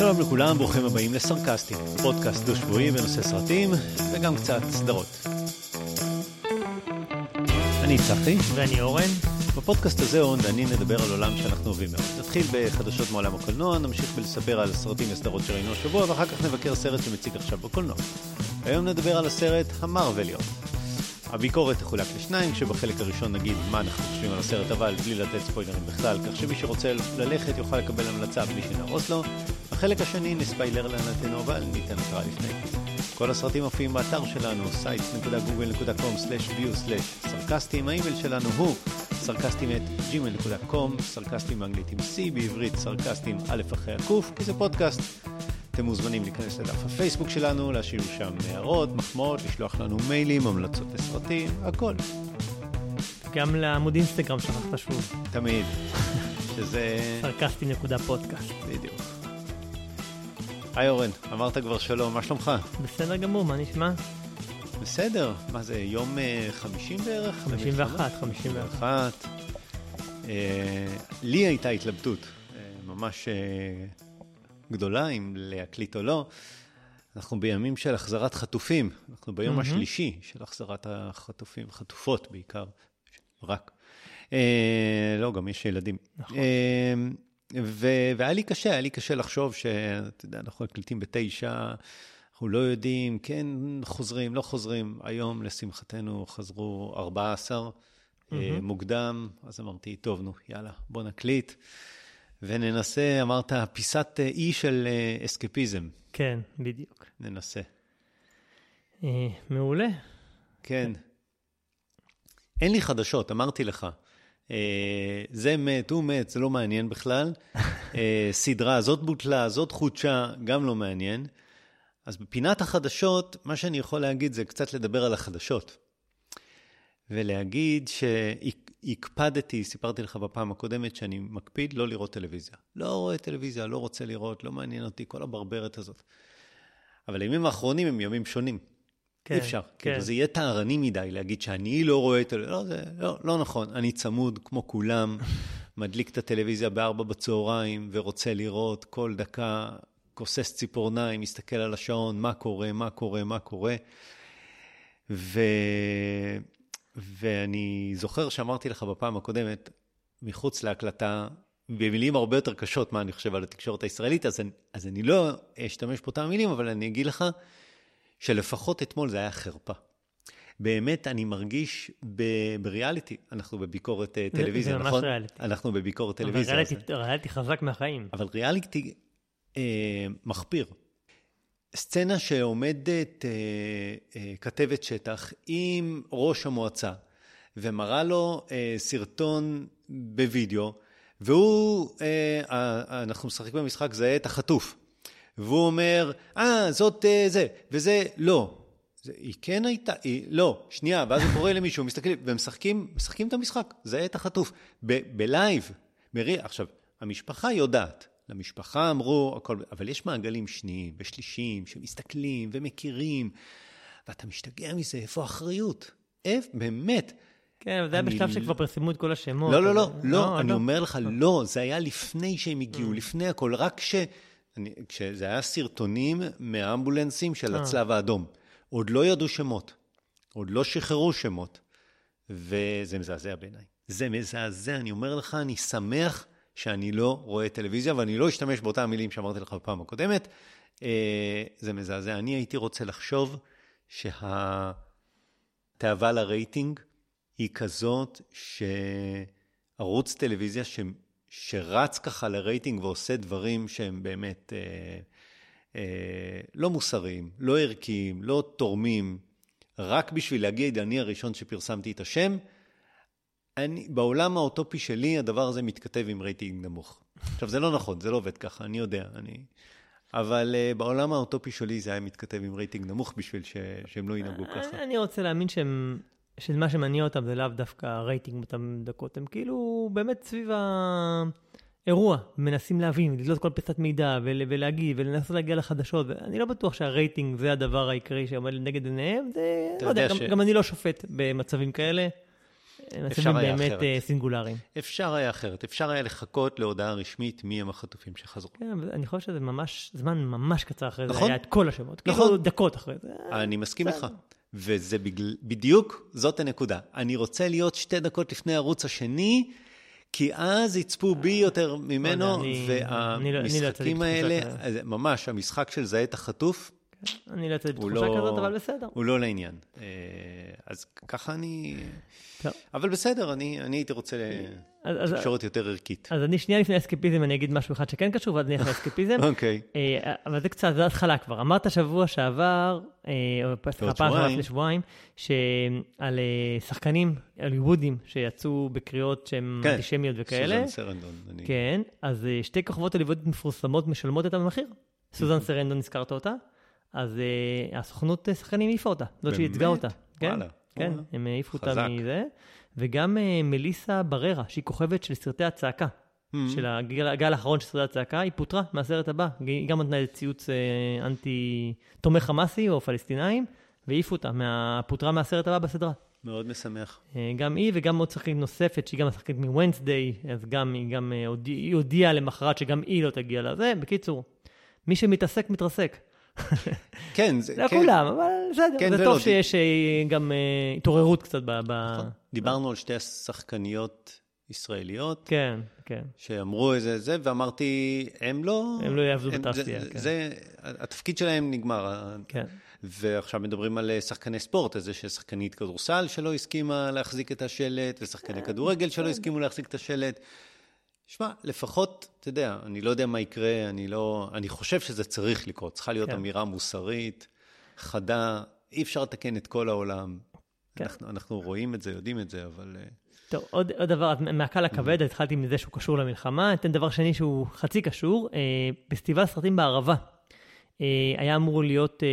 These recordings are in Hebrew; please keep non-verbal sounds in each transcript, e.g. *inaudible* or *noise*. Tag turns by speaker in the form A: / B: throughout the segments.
A: שלום לכולם, ברוכים הבאים לסרקסטים, פודקאסט דו-שבועי בנושא סרטים וגם קצת סדרות. אני צחי.
B: ואני אורן.
A: בפודקאסט הזה אורן ואני נדבר על עולם שאנחנו אוהבים מאוד. נתחיל בחדשות מעולם הקולנוע, נמשיך ולספר על סרטים וסדרות שראינו השבוע, ואחר כך נבקר סרט שמציג עכשיו בקולנוע. היום נדבר על הסרט המרוויליות. הביקורת תחולק לשניים, כשבחלק הראשון נגיד מה אנחנו חושבים על הסרט, אבל בלי לתת ספוילרים בכלל, כך שמי שרוצה ללכת יוכל לקבל המלצה בלי שנהרוס לו. בחלק השני נספיילר לענתנו, אבל ניתן התראה לפני. כל הסרטים מופיעים באתר שלנו, sites.google.com/view/סרקסטים, האימייל שלנו הוא sarcastim@gmail.com, סרקסטים באנגלית עם C, בעברית סרקסטים א' אחרי הקוף, כי זה פודקאסט. אתם מוזמנים להיכנס לדף הפייסבוק שלנו, להשאיר שם הערות, מחמאות, לשלוח לנו מיילים, המלצות לסרטים, הכל.
B: גם לעמוד אינסטגרם שכחת שוב.
A: תמיד. *laughs* שזה...
B: סרקסטי.פודקאסט.
A: בדיוק. היי אורן, אמרת כבר שלום, מה שלומך?
B: בסדר גמור, מה נשמע?
A: בסדר, מה זה, יום אה, חמישים בערך?
B: 51, 51.
A: אה, לי הייתה התלבטות, אה, ממש אה, גדולה, אם להקליט או לא. אנחנו בימים של החזרת חטופים, אנחנו ביום
B: מהמם.
A: השלישי של החזרת החטופים, חטופות בעיקר, רק. אה, לא, גם יש ילדים.
B: נכון.
A: אה, ו- והיה לי קשה, היה לי קשה לחשוב שאתה יודע, אנחנו מקליטים בתשע, אנחנו לא יודעים, כן חוזרים, לא חוזרים. היום, לשמחתנו, חזרו 14 אה,
B: מהמם.
A: מוקדם, אז אמרתי, טוב, נו, יאללה, בוא נקליט. וננסה, אמרת, פיסת אה, אי של אה, אסקפיזם.
B: כן, בדיוק.
A: ננסה.
B: אה, מעולה.
A: כן. אין לי חדשות, אמרתי לך. אה, זה מת, הוא מת, זה לא מעניין בכלל. *laughs* אה, סדרה, זאת בוטלה, זאת חודשה, גם לא מעניין. אז בפינת החדשות, מה שאני יכול להגיד זה קצת לדבר על החדשות. ולהגיד שהקפדתי, סיפרתי לך בפעם הקודמת, שאני מקפיד לא לראות טלוויזיה. לא רואה טלוויזיה, לא רוצה לראות, לא מעניין אותי, כל הברברת הזאת. אבל הימים האחרונים הם ימים שונים.
B: כן,
A: אי אפשר.
B: כן.
A: כאילו, זה יהיה טהרני מדי להגיד שאני לא רואה את... לא, זה לא, לא נכון. אני צמוד כמו כולם, *laughs* מדליק את הטלוויזיה בארבע בצהריים ורוצה לראות כל דקה, כוסס ציפורניים, מסתכל על השעון, מה קורה, מה קורה, מה קורה. ו... ואני זוכר שאמרתי לך בפעם הקודמת, מחוץ להקלטה, במילים הרבה יותר קשות, מה אני חושב על התקשורת הישראלית, אז אני, אז אני לא אשתמש באותן מילים, אבל אני אגיד לך שלפחות אתמול זה היה חרפה. באמת, אני מרגיש ב- בריאליטי, אנחנו בביקורת אה,
B: זה-
A: טלוויזיה,
B: זה ממש
A: נכון?
B: ריאליטי.
A: אנחנו בביקורת
B: אבל
A: טלוויזיה. אז-
B: ריאליטי- ריאליטי חזק מהחיים.
A: אבל ריאליטי אה, מחפיר. סצנה שעומדת אה, אה, כתבת שטח עם ראש המועצה, ומראה לו אה, סרטון בווידאו, והוא, אה, אנחנו משחקים במשחק זהה את החטוף. והוא אומר, אה, זאת אה, זה, וזה לא. זה, היא כן הייתה, היא, לא, שנייה, ואז הוא קורא למישהו, מסתכל, ומשחקים משחקים את המשחק, זה את החטוף. ב- בלייב, ברי, עכשיו, המשפחה יודעת, למשפחה אמרו, הכל, אבל יש מעגלים שניים ושלישיים שמסתכלים ומכירים, ואתה משתגע מזה, איפה האחריות? איפה, באמת.
B: כן, אבל זה היה בשלב
A: לא-
B: שכבר פרסמו את כל השמות.
A: לא, לא, לא, לא, אני
B: לא.
A: אומר לך, לא, זה היה לפני שהם הגיעו, לפני הכל, רק כש... אני- כשזה היה סרטונים מהאמבולנסים של
B: אה.
A: הצלב האדום. עוד לא ידעו שמות, עוד לא שחררו שמות, וזה מזעזע בעיניי. זה מזעזע, אני אומר לך, אני שמח שאני לא רואה טלוויזיה, ואני לא אשתמש באותן מילים שאמרתי לך בפעם הקודמת. אה, זה מזעזע. אני הייתי רוצה לחשוב שהתאווה לרייטינג היא כזאת שערוץ טלוויזיה ש... שרץ ככה לרייטינג ועושה דברים שהם באמת אה, אה, לא מוסריים, לא ערכיים, לא תורמים, רק בשביל להגיד, אני הראשון שפרסמתי את השם, אני, בעולם האוטופי שלי הדבר הזה מתכתב עם רייטינג נמוך. עכשיו, זה לא נכון, זה לא עובד ככה, אני יודע, אני... אבל אה, בעולם האוטופי שלי זה היה מתכתב עם רייטינג נמוך בשביל ש... שהם לא ינהגו ככה.
B: אני- אני רוצה להאמין שהם, שמה שמניע אותם זה לאו דווקא הרייטינג באותן דקות, הם כאילו באמת סביב האירוע, מנסים להבין, לדלות כל פיסת מידע ול, ולהגיב ולנסות להגיע לחדשות, ואני לא בטוח שהרייטינג זה הדבר העיקרי שעומד לנגד עיניהם, זה, לא יודע,
A: יודע
B: גם,
A: ש-
B: גם אני לא שופט במצבים כאלה. מצבים
A: היה
B: באמת
A: אחרת.
B: אה, סינגולריים.
A: אפשר היה אחרת, אפשר היה לחכות להודעה רשמית מי הם החטופים שחזרו.
B: כן, אני חושב שזה ממש, זמן ממש קצר אחרי זה,
A: נכון.
B: היה את כל השמות.
A: נכון.
B: כאילו דקות אחרי זה.
A: אני מסכים
B: בסדר.
A: איתך. וזה בגל... בדיוק, זאת הנקודה. אני רוצה להיות שתי דקות לפני הערוץ השני, כי אז יצפו בי יותר ממנו,
B: אני- אני לא- לא
A: והמשחקים האלה, ממש, המשחק של זהה את החטוף,
B: אני לא יוצא בתחושה
A: לא...
B: כזאת, אבל בסדר.
A: הוא לא לעניין. אה, אז ככה אני...
B: טוב.
A: אבל בסדר, אני, אני הייתי רוצה תקשורת יותר ערכית.
B: אז אני שנייה לפני אסקפיזם, אני אגיד משהו אחד שכן קשור, ואז נלך לאסקפיזם. *laughs*
A: אוקיי.
B: אה, אבל זה קצת, זה התחלה כבר. אמרת שבוע שעבר, אה, או סליחה, פעם. לפני שבועיים, שעל שחקנים הוליוודים שיצאו בקריאות שהן
A: כן.
B: אנטישמיות וכאלה.
A: סוזן סרנדון. אני...
B: כן, אז שתי כוכבות הוליוודיות מפורסמות משלמות את המחיר. סוזן סרנדון, הזכרת אותה, אז אה, הסוכנות שחקנים העיפה אותה, זאת שהיא ייצגה
A: באמת?
B: אותה. כן,
A: וואלה.
B: כן,
A: וואלה.
B: הם העיפו אותה. מזה. וגם אה, מליסה בררה, שהיא כוכבת של סרטי הצעקה.
A: Mm-hmm.
B: של הגל, האחרון של סרטי הצעקה, היא פוטרה מהסרט הבא. היא גם נתנה איזה ציוץ אה, אנטי תומך חמאסי או פלסטינאים, והעיפו אותה, מה, פוטרה מהסרט הבא בסדרה.
A: מאוד משמח.
B: גם היא וגם עוד שחקנית נוספת, שהיא גם השחקנית מוונסדיי, אז גם היא גם הודיעה למחרת שגם היא לא תגיע לזה. בקיצור, מי שמתעסק, מתרסק. *laughs*
A: כן, זה...
B: לא
A: כן.
B: כולם, אבל בסדר,
A: כן
B: זה טוב
A: די-
B: שיש אה, גם אה, התעוררות קצת ב... ב...
A: נכון. דיברנו על שתי השחקניות ישראליות,
B: כן, כן.
A: שאמרו איזה זה, ואמרתי, הם לא...
B: הם לא יעבדו בתעשייה, כן.
A: זה, התפקיד שלהם נגמר.
B: כן.
A: ועכשיו מדברים על אה, שחקני ספורט, אז יש שחקנית כדורסל שלא הסכימה להחזיק את השלט, ושחקני כדורגל שלא הסכימו להחזיק את השלט. שמע, לפחות, אתה יודע, אני לא יודע מה יקרה, אני לא... אני חושב שזה צריך לקרות, צריכה להיות
B: כן.
A: אמירה מוסרית, חדה, אי אפשר לתקן את כל העולם.
B: כן.
A: אנחנו, אנחנו רואים את זה, יודעים את זה, אבל... אה,
B: טוב, עוד, עוד דבר, מהקל
A: Mm-hmm.
B: הכבד, התחלתי מזה שהוא קשור למלחמה. אתן דבר שני שהוא חצי קשור. אה, פסטיבל סרטים בערבה. אה, היה אמור להיות אה,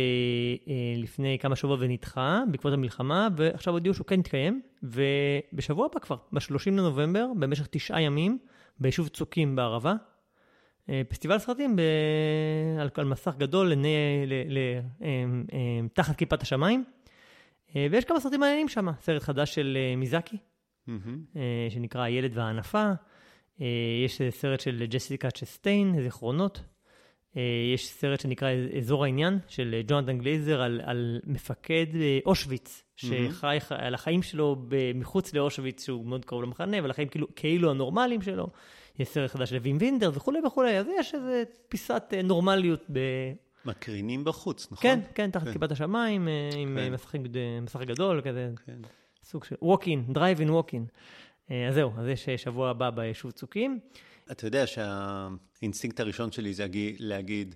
B: אה, לפני כמה שבועות ונדחה בעקבות המלחמה, ועכשיו הודיעו שהוא כן יתקיים, ובשבוע הבא כבר, ב-30 לנובמבר, במשך תשעה ימים, ביישוב צוקים בערבה. אה, פסטיבל סרטים ב... על, על מסך גדול לעיני, ל, ל, אה, אה, תחת כיפת השמיים. ויש כמה סרטים מעניינים שם, סרט חדש של
A: מיאזאקי.
B: אה, שנקרא הילד והאנפה. יש סרט של ג'סיקה צ'סטיין, זיכרונות. יש סרט שנקרא אזור העניין, של ג'ונתן גלייזר, על, על מפקד אושוויץ, שחי ח- על החיים שלו מחוץ לאושוויץ, שהוא מאוד קרוב למחנה, אבל החיים כאילו, כאילו הנורמליים שלו. יש סרט חדש של וים ונדרס וכולי וכולי, אז יש איזה פיסת אה, נורמליות ב...
A: מקרינים בחוץ, נכון?
B: כן, כן, תחת
A: כן.
B: כיפת השמיים, אה, עם
A: כן.
B: אה, מסך גד- מסך גדול, כזה,
A: כן.
B: סוג של walk-in, drive-in walk-in. אה, אז זהו, אז יש שבוע הבא ביישוב צוקים.
A: אתה יודע שהאינסטינקט הראשון שלי זה להגיד,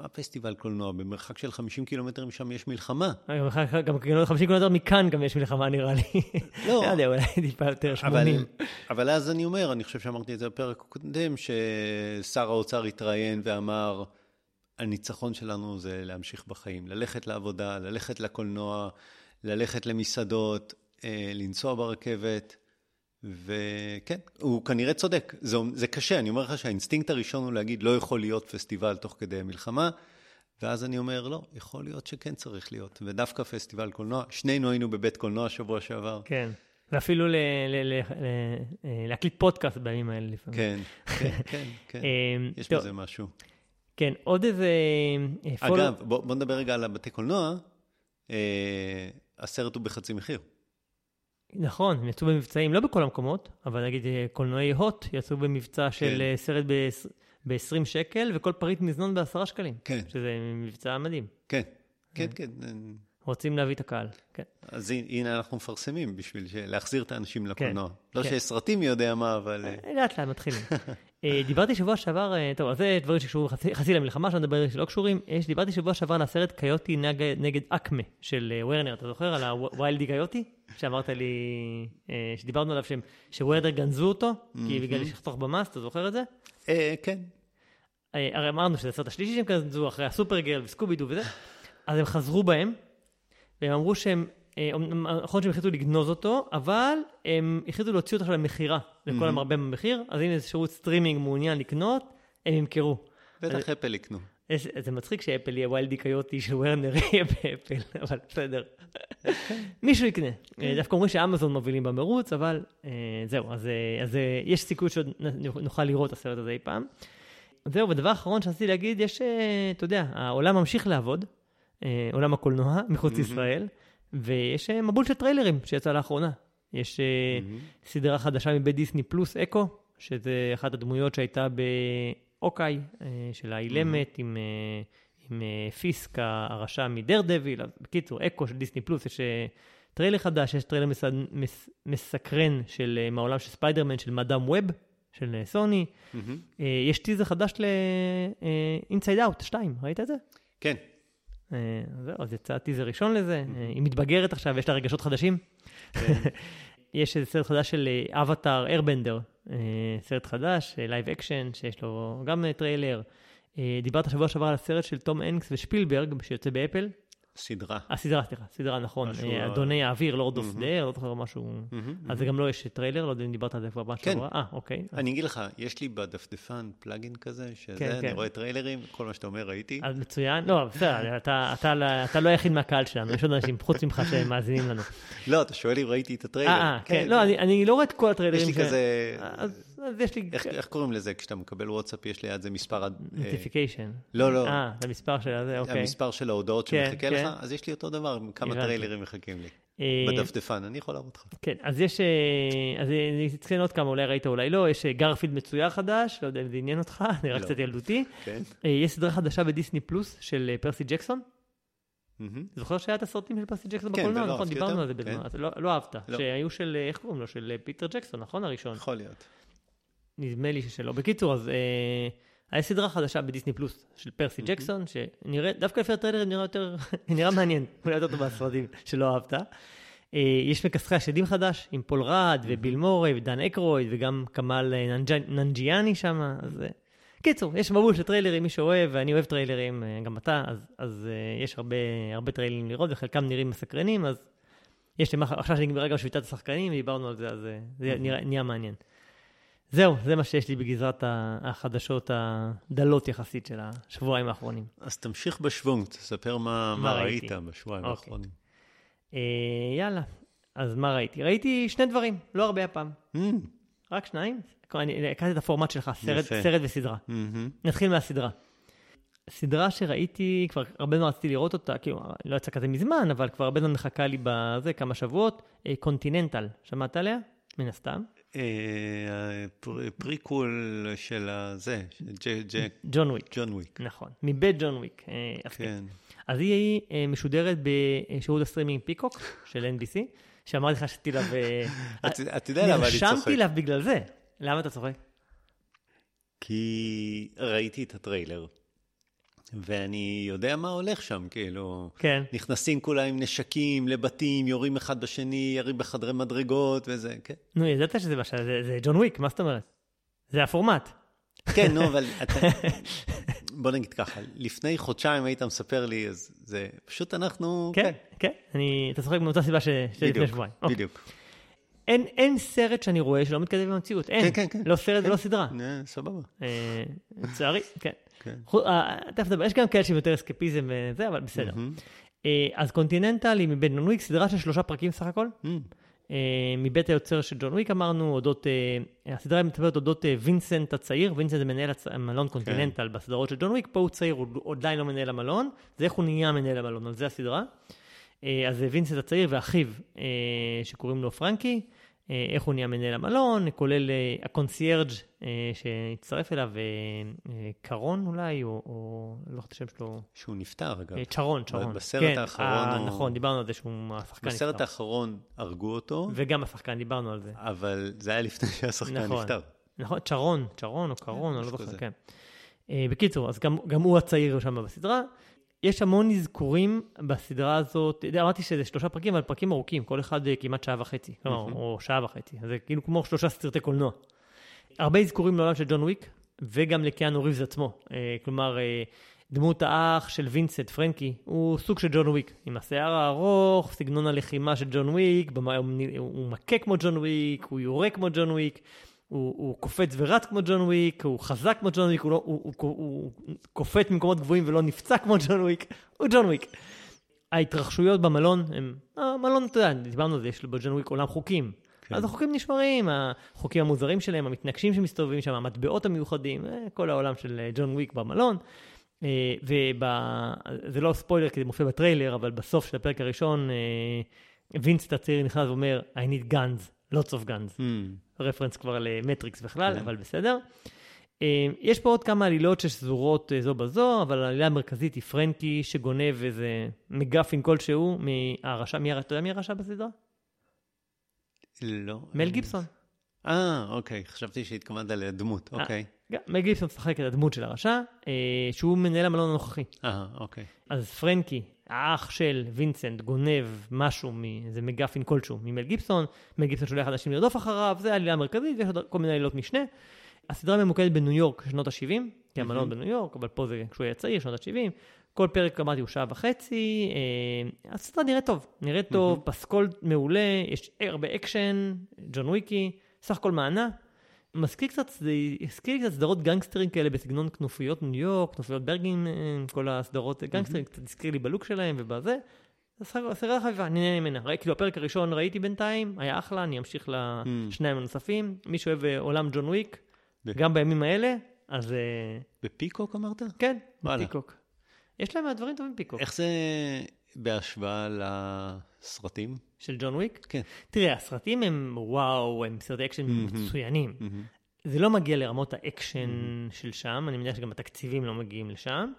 A: מה פסטיבל קולנוע? במרחק של 50 קילומטר משם יש מלחמה.
B: אה, גם אחר- גם כאילו 50 קילומטר מכאן גם יש מלחמה נראה לי.
A: לא. *laughs*
B: לא יודע, אולי *laughs* טיפה יותר,
A: אבל,
B: 80.
A: אבל אז אני אומר, אני חושב שאמרתי את זה בפרק הקודם, ששר האוצר התראיין ואמר, הניצחון שלנו זה להמשיך בחיים, ללכת לעבודה, ללכת לקולנוע, ללכת למסעדות, אה, לנסוע ברכבת, וכן, הוא כנראה צודק. זה, זה קשה, אני אומר לך שהאינסטינקט הראשון הוא להגיד, לא יכול להיות פסטיבל תוך כדי מלחמה, ואז אני אומר, לא, יכול להיות שכן צריך להיות. ודווקא פסטיבל קולנוע, שנינו היינו בבית קולנוע שבוע שעבר.
B: כן. ואפילו ל- ל- ל- ל- אה, להקליט פודקאסט בימים האלה לפעמים.
A: כן, כן, *laughs* כן, כן.
B: אה,
A: יש
B: טוב,
A: בזה משהו.
B: כן, עוד איזה... אה,
A: אגב, בוא, בוא נדבר רגע על הבתי קולנוע. אה, הסרט הוא בחצי מחיר.
B: נכון, הם יצאו במבצעים, לא בכל המקומות, אבל נגיד אה, קולנועי הוט יצאו במבצע של
A: כן.
B: אה, סרט ב-20 שקל, וכל פריט מזנון ב-10 שקלים.
A: כן.
B: שזה מבצע מדהים.
A: כן, כן, כן.
B: רוצים להביא את הקהל. כן.
A: אז הנה- הנה אנחנו מפרסמים בשביל להחזיר את האנשים לקולנוע. לא
B: כן.
A: שיש סרטים מי יודע מה, אבל... אה,
B: אה, לאט לאט מתחילים. *laughs* אה, דיברתי שבוע שעבר, אה, טוב, אז זה דברים שקשורים חצי- למלחמה, שאני מדבר שלא קשורים. יש, דיברתי שבוע שעבר על הסרט קיוטי נגד, אקמה של אה, וורנר, אתה זוכר? על הווילדי קיוטי? שאמרת לי, אה, שדיברנו עליו שוורנר גנזו אותו, כי בגלל שחתוך במס, אתה זוכר את זה?
A: אה, כן.
B: אה, הרי אמרנו שזה הסרט השלישי שהם גנזו, אחרי הסופרגרל וסקובידו וזה, אז הם חזרו בהם, והם אמרו שהם, אה, אמנם- נכון שהם החליטו לגנוז אותו, אבל הם החליטו להוציא אותו עכשיו למכירה, לכל המרבה במחיר, אז אם איזה שירות סטרימינג מעוניין לקנות, הם ימכרו.
A: בטח אפל יקנו.
B: יש- זה מצחיק שאפל יהיה ויילי קויוטי של וורנר יהיה באפל, אבל בסדר. מישהו יקנה. אה, דווקא אומרים שאמזון מובילים במרוץ, אבל אה, זהו, אז, אה, אז אה, יש סיכוי שעוד נוכל לראות את הסרט הזה אי פעם. זהו, ודבר אחרון שרציתי להגיד, יש, אתה יודע, העולם ממשיך לעבוד, עולם הקולנוע מחוץ לישראל, ויש מבול של טריילרים שיצא לאחרונה. יש סדרה חדשה מבית דיסני פלוס אקו, שזה אחת הדמויות שהייתה באוקיי, אה, של האילמת עם, אה, עם אה, פיסק הרשע מדר דביל. אז בקיצור, אקו של דיסני פלוס, יש טריילר חדש, יש טריילר מס, מס, מסקרן של, מהעולם של ספיידרמן, של מאדם ווב, של סוני. אה, יש טיזר חדש ל-Inside Out 2, ראית את זה?
A: כן.
B: זהו, אז יצא טיזר ראשון לזה, אה, היא מתבגרת עכשיו, יש לה רגשות חדשים. *laughs* יש איזה סרט חדש של אבטאר איירבנדר, סרט חדש, live action, שיש לו גם אה, טריילר. אה, דיברת שבוע שעבר על הסרט של תום הנקס ושפילברג, שיוצא באפל.
A: סדרה.
B: הסדרה, סליחה, סדרה, נכון. אה,
A: אה,
B: אדוני האוויר, Lord of.
A: the
B: Air, לא זוכר משהו. אז זה גם לא יש טריילר, לא יודע אם דיברת על זה כבר פעם
A: כן.
B: שעברה. אה, אוקיי.
A: אני אגיד לך, יש לי בדפדפן plugin כזה, שזה,
B: כן,
A: אני
B: כן.
A: רואה טריילרים, כל מה שאתה אומר ראיתי.
B: אז מצוין. לא, בסדר, *laughs* אתה- לא- היחיד מהקהל שלנו, יש עוד אנשים חוץ ממך שמאזינים לנו.
A: לא, אתה שואל אם ראיתי את הטריילר.
B: אה, אה, כן. לא, אני- לא רואה את כל הטריילרים.
A: יש לי כזה...
B: אז יש לי
A: איך איך קוראים לזה? כשאתה מקבל וואטסאפ, יש ליד זה מספר... ה- אה,
B: notification.
A: לא, לא.
B: אה, זה המספר של זה, אוקיי.
A: המספר של ההודעות
B: כן,
A: שמחכה
B: כן.
A: לך, אז יש לי אותו דבר, כמה
B: הבנתי.
A: טריילרים מחכים לי.
B: אה,
A: בדפדפן, אני יכול להראות לך.
B: כן, אז יש, אה, אז אני אציין עוד כמה, אולי ראית, אולי לא, יש אה, גרפילד מצויר חדש, לא יודע אם זה עניין אותך, *laughs* נראה
A: לא.
B: קצת ילדותי.
A: כן?
B: אה, יש סדרה חדשה בדיסני פלוס של אה, פרסי ג'קסון. זוכר שהיה את הסרטים של פרסי ג'קסון
A: כן,
B: בקולנוע, נכון? דיברנו על זה בזמן,
A: כן.
B: לא לא אהבת.
A: לא.
B: שהיו של, אה, איך קוראים לו? של אה, פיטר ג'קסון, נכון? הראשון.
A: יכול להיות.
B: נדמה לי שלא. בקיצור, אז אה, היה סדרה חדשה בדיסני פלוס של פרסי ג'קסון, שנראה, דווקא לפי הטריילר נראה יותר, *laughs* נראה מעניין, אולי יותר טוב מהסרטים שלא אהבת. אה, יש מכסחי השדים חדש, עם פול רד וביל מורי ודן אקרויד, וגם כמאל אה, ננג'- ננג'יאני שם, אז... אה, קיצור, יש מבול של טריילרים, מי שאוהב, ואני אוהב טריילרים, אה, גם אתה, אז, אז אה, יש הרבה, הרבה טריילרים לראות, וחלקם נראים מסקרנים, אז יש לי, מה- עכשיו שנגמרה גם שביתת השחקנים, דיברנו על זה, אז זה נראה, נהיה מעניין. זהו, זה מה שיש לי בגזרת החדשות הדלות יחסית של השבועיים האחרונים.
A: אז תמשיך בשוונג, תספר מה
B: מה
A: מה. ראית בשבועיים
B: אוקיי.
A: האחרונים.
B: אה, יאללה, אז מה ראיתי? ראיתי שני דברים, לא הרבה הפעם,
A: מהמם,
B: רק שניים. אני לקחתי את הפורמט שלך, סרט. סרט וסדרה.
A: מהמם.
B: נתחיל מהסדרה. סדרה שראיתי, כבר הרבה זמן רציתי לראות אותה, כאילו, לא יצא כזה מזמן, אבל כבר הרבה זמן מחכה לי בזה, כמה שבועות. אה, קונטיננטל, שמעת עליה? מן הסתם.
A: אה, פריקוול של הזה,
B: ג'ון וויק.
A: ג'ון וויק.
B: נכון, מבית ג'ון וויק. אה, כן. אז היא אה, משודרת בשירות הסטרימינג פיקוק של NBC, שאמרתי לך שעשיתי לה ו... *laughs*
A: את- אתה יודע למה אני צוחק.
B: נרשמתי לה בגלל זה. למה אתה צוחק?
A: כי ראיתי את הטריילר, ואני יודע מה הולך שם, כאילו...
B: כן.
A: נכנסים כולם עם נשקים לבתים, יורים אחד בשני, ירים בחדרי מדרגות וזה, כן.
B: נו, ידעת שזה מה ש... זה זה ג'ון וויק, מה זאת אומרת? זה הפורמט.
A: כן, נו, אבל *laughs* אתה... בוא נגיד ככה, לפני חודשיים היית מספר לי, אז זה פשוט אנחנו...
B: כן, כן. אני... אתה צוחק מאותה סיבה ש- שלפני
A: בדיוק,
B: שבועיים. אוקיי.
A: בדיוק.
B: אין, אין סרט שאני רואה שלא מתכתב עם המציאות, אין.
A: כן, כן, כן.
B: לא סרט ולא סדרה.
A: אה, סבבה.
B: אה, לצערי, כן.
A: כן.
B: אה, תכף נדבר, יש גם כאלה שהם יותר אסקפיזם וזה, אבל בסדר. אה, אז קונטיננטל היא מבית ג'ון וויק, סדרה של שלושה פרקים סך הכל. אה, מבית היוצר של ג'ון וויק אמרנו, אודות, אה, הסדרה מדברת אודות אה, וינסנט הצעיר, וינסנט זה מנהל המלון קונטיננטל בסדרות של ג'ון וויק, פה הוא צעיר, הוא עדיין לא מנהל המלון, זה איך הוא נהיה מנהל המלון, על זה הסדרה. אה, אז זה וינסנט הצעיר ואחיו, אה, שקוראים לו פרנקי, אה, איך הוא נהיה מנהל המלון, כולל אה, הקונסיירג' אה, שהצטרף אליו, אה, אה, קרון אולי, או, או לא את השם שלו,
A: שהוא נפטר, אגב.
B: אה, צ'רון, צ'רון.
A: בסרט
B: כן,
A: האחרון
B: אה,
A: הוא-
B: נכון, דיברנו על זה שהוא השחקן
A: בסרט
B: נפטר.
A: האחרון הרגו אותו,
B: וגם השחקן, דיברנו על זה.
A: אבל זה היה לפני שהשחקן
B: נכון.
A: נפטר.
B: נכון, צ'רון, צ'רון או קרון, אני לא זוכר. כן. אה, בקיצור, אז גם, גם הוא הצעיר שם בסדרה. יש המון אזכורים בסדרה הזאת, אמרתי שזה שלושה פרקים, אבל פרקים ארוכים, כל אחד אה, כמעט שעה וחצי, כלומר, או שעה וחצי, זה כאילו כמו שלושה סרטי קולנוע. הרבה אזכורים לעולם של ג'ון וויק, וגם לקיאנו ריבס עצמו. אה, כלומר, אה, דמות האח של וינסנט, פרנקי, הוא סוג של ג'ון וויק, עם השיער הארוך, סגנון הלחימה של ג'ון וויק, הוא מכה כמו ג'ון וויק, הוא יורה כמו ג'ון וויק, הוא, הוא קופץ ורץ כמו ג'ון וויק, הוא חזק כמו ג'ון וויק, הוא, לא, הוא, הוא, הוא, הוא קופץ ממקומות גבוהים ולא נפצע כמו ג'ון וויק, הוא ג'ון וויק. ההתרחשויות במלון הם, המלון, אתה יודע, דיברנו על זה, יש בג'ון וויק עולם חוקים. כן. אז החוקים נשמרים, החוקים המוזרים שלהם, המתנקשים שמסתובבים שם, המטבעות המיוחדים, אה, כל העולם של אה, ג'ון וויק במלון. אה, וזה לא ספוילר כי זה מופיע בטריילר, אבל בסוף של הפרק הראשון, וינסט הצעיר נכנס ואומר, I need guns, lots of guns. Mm. רפרנס כבר למטריקס בכלל, כן. אבל בסדר. יש פה עוד כמה עלילות ששזורות זו בזו, אבל העלילה המרכזית היא פרנקי שגונב איזה מגפין כלשהו מהרשע, מי, אתה יודע מי הרשע בסדרה?
A: לא.
B: מל גיבסון.
A: אה, אוקיי, חשבתי שהתכוונת לדמות, אה, אוקיי.
B: מל גיבסון משחק את הדמות של הרשע, אה, שהוא מנהל המלון הנוכחי.
A: אה, אוקיי.
B: אז פרנקי, האח של וינסנט, גונב משהו מאיזה MacGuffin כלשהו ממל גיבסון, מל גיבסון שולח אנשים לרדוף אחריו, זה העלילה המרכזית, ויש עוד כל מיני עלילות משנה. הסדרה ממוקדת בניו יורק, שנות ה-70, כי המלון בניו יורק, אבל פה זה כשהוא היה צעיר, שנות ה-70. כל פרק, אמרתי, הוא שעה וחצי. אה, הסדרה נראית טוב, נראית טוב. פסקול מעולה, יש הרבה אקשן, ג'ון וויקי, סך הכל מהנה. מזכיר קצת, זה הזכיר לי קצת סדרות גנגסטרים כאלה בסגנון כנופיות ניו יורק, כנופיות ברגין, אה, כל הסדרות גנגסטרים, קצת הזכיר לי ב look שלהם ובזה. סדרה חביבה, אני נהנה ממנה. כאילו הפרק הראשון ראיתי בינתיים, היה אחלה, אני אמשיך לשניים הנוספים. מי שאוהב אה, עולם ג'ון וויק, גם בימים האלה, אז...
A: בפיקוק אמרת?
B: כן, בפיקוק. יש להם דברים טובים פיקוק.
A: איך זה בהשוואה לסרטים?
B: של ג'ון וויק?
A: כן.
B: תראה, הסרטים הם וואו, הם סרטי אקשן mm-hmm. מצוינים. Mm-hmm. זה לא מגיע לרמות האקשן mm-hmm. של שם, אני מניח שגם התקציבים לא מגיעים לשם.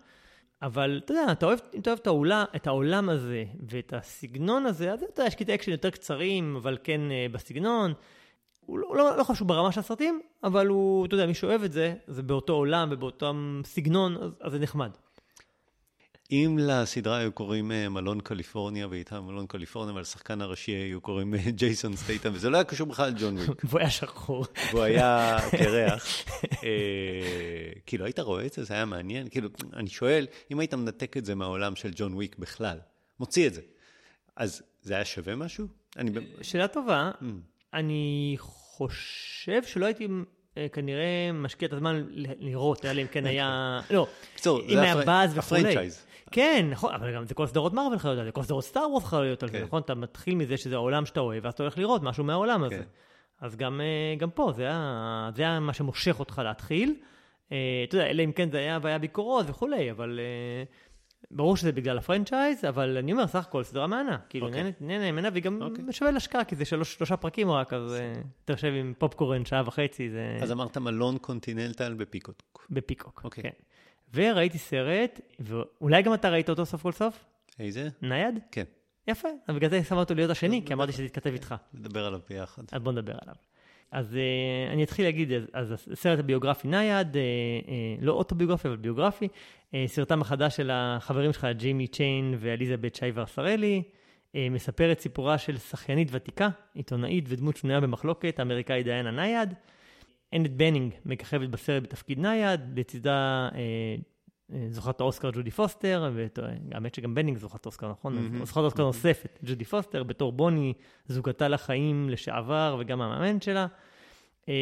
B: אבל אתה יודע, אתה אוהב, אם אתה אוהב את העולם, את העולם הזה ואת הסגנון הזה, אז אתה יודע, יש קטעי אקשן יותר קצרים, אבל כן uh, בסגנון. הוא לא, לא, לא חשוב ברמה של הסרטים, אבל הוא, אתה יודע, מי שאוהב את זה, זה באותו עולם ובאותו סגנון, אז, אז זה נחמד.
A: אם לסדרה היו קוראים אה, מלון קליפורניה, ואיתה מלון קליפורניה, ולשחקן הראשי היו קוראים אה, ג'ייסון סטייטם, וזה לא היה קשור בכלל לג'ון וויק.
B: והוא היה שחור.
A: והוא היה קרח. כאילו, היית רואה את זה? זה היה מעניין? כאילו, אני שואל, אם היית מנתק את זה מהעולם של ג'ון וויק בכלל, מוציא את זה, אז זה היה שווה משהו?
B: שאלה טובה. Mm. אני חושב שלא הייתי כנראה משקיע את הזמן לראות, אלא אם כן היה... לא, אם היה באז וכולי. כן, נכון, אבל גם זה כל סדרות מרוויל חיות על זה, כל סדרות סטאר וורס חיות על זה, כן. נכון? אתה מתחיל מזה שזה העולם שאתה אוהב, ואז אתה הולך לראות משהו מהעולם הזה. כן. אז גם, אה, גם פה, זה היה, זה היה מה שמושך אותך להתחיל. אה, אתה יודע, אלא אם כן זה היה והיה ביקורות וכולי, אבל אה, ברור שזה בגלל ה franchise, אבל אני אומר, סך הכל סדרה מהנה. כאילו. אוקיי. נהנה ממנה, והיא גם okay. שווה להשקעה, כי זה שלוש, שלושה פרקים רק, אז אתה יושב עם פופקורן שעה וחצי, זה...
A: אז אמרת מלון קונטיננטל בפיקוק.
B: בפיקוק, okay. כן. וראיתי סרט, ואולי גם אתה ראית אותו סוף כל סוף?
A: איזה?
B: נייד?
A: כן.
B: יפה, אז בגלל זה שמתי אותו להיות השני, כי אמרתי שזה יתכתב איתך.
A: נדבר עליו ביחד.
B: אז בוא נדבר עליו. אז uh, אני אתחיל להגיד, אז הסרט הביוגרפי נייד, uh, uh, לא אוטוביוגרפי, אבל ביוגרפי, uh, סרטם החדש של החברים שלך, ג'ימי צ'יין ואליזבת שי וסרלי, uh, מספר את סיפורה של שחיינית ותיקה, עיתונאית ודמות שנויה במחלוקת, האמריקאית דיאנה נייד, אנט בנינג מככבת בסרט בתפקיד נייד, לצידה אה, אה, זוכת האוסקר ג'ודי פוסטר, והאמת שגם בנינג זוכת אוסקר, נכון? Mm-hmm. זוכת אוסקר נוספת, ג'ודי פוסטר, בתור בוני, זוגתה לחיים לשעבר, וגם המאמן שלה.
A: אה,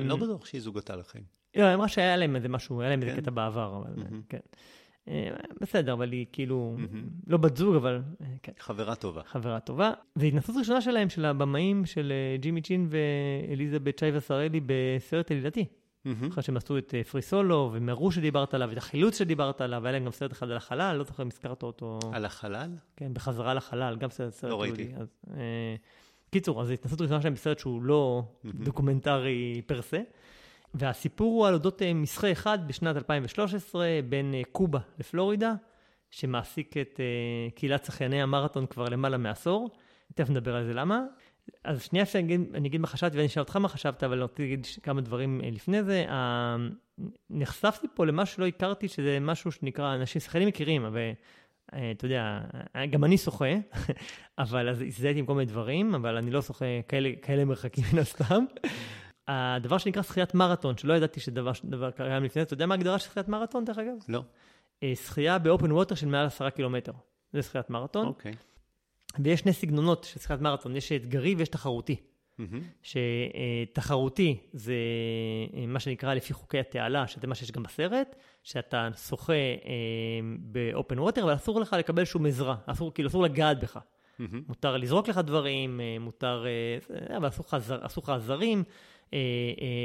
A: אני לא בטוח שהיא זוגתה לחיים.
B: לא, היא אמרה שהיה להם איזה משהו, היה להם איזה כן? קטע בעבר, אבל כן. אה, בסדר, אבל היא כאילו, לא בת זוג, אבל
A: אה, כן. חברה טובה.
B: חברה טובה. זו התנסות ראשונה שלהם, של הבמאים של אה, ג'ימי צ'ין ואליזבת שי וסרלי בסרט עלילתי. אחרי שהם עשו את Free Solo, ו Meru שדיברת עליו, את החילוץ שדיברת עליו, והיה להם גם סרט אחד על החלל, לא זוכר אם הזכרת אותו.
A: על החלל?
B: כן, בחזרה לחלל, גם סרט
A: לא ראיתי.
B: קיצור, אז התנסות ראשונה שלהם בסרט שהוא לא דוקומנטרי per se. והסיפור הוא על אודות אה, משחה אחד בשנת 2013 בין אה, קובה לפלורידה, שמעסיק את אה, קהילת שחייני המרתון כבר למעלה מעשור. תכף נדבר על זה למה. אז שנייה אפשר להגיד, אני אגיד מה חשבתי ואני אשאל אותך מה חשבת, אבל אני רוצה להגיד כמה דברים לפני זה. נחשפתי פה למשהו שלא הכרתי, שזה משהו שנקרא, אנשים שחיינים מכירים, אבל אתה יודע, גם אני שוחה, *laughs* אבל אז הזדהיתי עם כל מיני דברים, אבל אני לא שוחה כאלה, כאלה מרחקים מן הסתם. הדבר שנקרא שחיית מרתון, שלא ידעתי שדבר קיים לפני זה, אתה יודע מה ההגדרה של שחיית מרתון דרך אגב?
A: לא.
B: אה, שחייה באופן ווטר של מעל עשרה קילומטר. זה שחיית מרתון.
A: אוקיי.
B: ויש שני סגנונות של שחיית מרתון, יש אתגרי ויש תחרותי. שתחרותי זה אה, מה שנקרא לפי חוקי התעלה, שזה מה שיש גם בסרט, שאתה שוחה אה, באופן ווטר, אבל אסור לך לקבל שום עזרה, אסור, כאילו אסור לגעת בך. מותר לזרוק לך דברים, מותר, אבל אסור לך עזרים.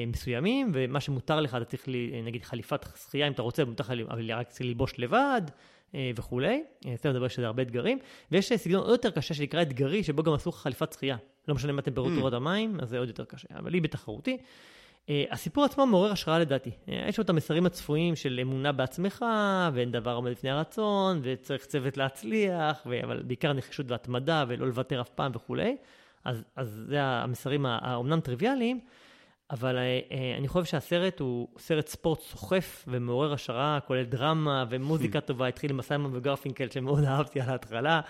B: מסוימים, ומה שמותר לך, אתה צריך, נגיד חליפת שחייה, אם אתה רוצה, מותר לך רק ללבוש לבד, אה, וכולי. תכף נדבר שזה הרבה אתגרים. ויש סגנון עוד יותר קשה שנקרא אתגרי, שבו גם אסור לך חליפת שחייה. לא משנה מה טמפרטורת mm. המים, אז זה עוד יותר קשה. אבל היא בתחרותי. הסיפור עצמו מעורר השראה לדעתי. יש לו את המסרים הצפויים של אמונה בעצמך, ואין דבר עומד לפני הרצון, וצריך צוות להצליח, ו... אבל בעיקר נחישות והתמדה, ולא לוותר אף פעם וכולי. אז, אז זה המסרים האומנם טריוויאליים, אבל אה, אה, אני חושב שהסרט הוא סרט ספורט סוחף ומעורר השראה, כולל דרמה ומוזיקה hmm. טובה, התחיל עם סיימון וגרפינקל שמאוד אהבתי על ההתחלה,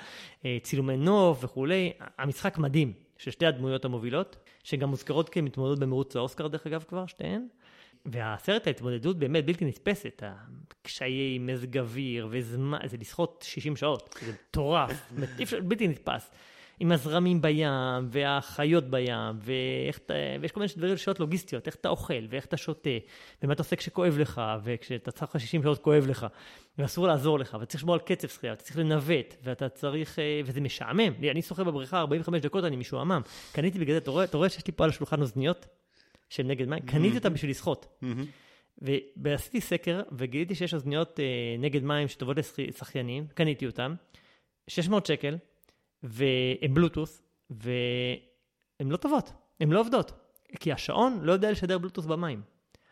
B: אה, צילומי נוף וכולי. המשחק מדהים של שתי הדמויות המובילות, שגם מוזכרות כמתמודדות במרוץ האוסקר דרך אגב כבר, שתיהן. והסרט ההתמודדות באמת בלתי נתפסת, קשיי מזג אוויר וזמן, זה לשחות 60 שעות, זה מטורף, בלתי נתפס. עם הזרמים בים, והחיות בים, ואיך, ויש כל מיני דברים, שאלות לוגיסטיות, איך אתה אוכל, ואיך אתה שותה, ומה אתה עושה כשכואב לך, וכשאתה צריך 60 שעות כואב לך, ואסור לעזור לך, וצריך לשמור על קצב שחייה, ואתה צריך לנווט, ואתה צריך, אה, וזה משעמם. אני שוחה בבריכה 45 דקות, אני משועמם. קניתי בגלל זה, אתה רואה, אתה שיש לי פה על השולחן אוזניות שהן נגד מים? קניתי אותן בשביל לשחות. ועשיתי סקר, וגיליתי שיש אוזניות אה, נגד מים שטובות לשחיינים, קניתי אותן, 600 שקל, והן בלוטות', והן לא טובות, הן לא עובדות. כי השעון לא יודע לשדר בלוטות' במים.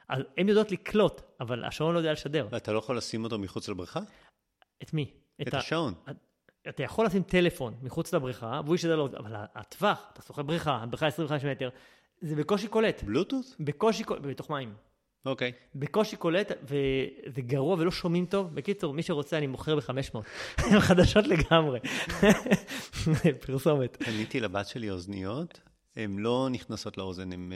B: אז הן יודעות לקלוט, אבל השעון לא יודע לשדר.
A: ואתה לא יכול לשים אותו מחוץ לבריכה?
B: את מי?
A: את, את השעון.
B: אתה יכול לשים טלפון מחוץ לבריכה, והוא ישדר לו, אבל הטווח, אתה שוחה בריכה, בריכה 25 מטר, זה בקושי קולט.
A: בלוטות'?
B: בקושי קולט, בתוך מים.
A: אוקיי.
B: Okay. בקושי קולט, וזה גרוע ולא שומעים טוב. בקיצור, מי שרוצה, אני מוכר ב-500. *laughs* הן חדשות לגמרי. *laughs* פרסומת.
A: קניתי לבת שלי אוזניות, הן לא נכנסות לאוזן, הן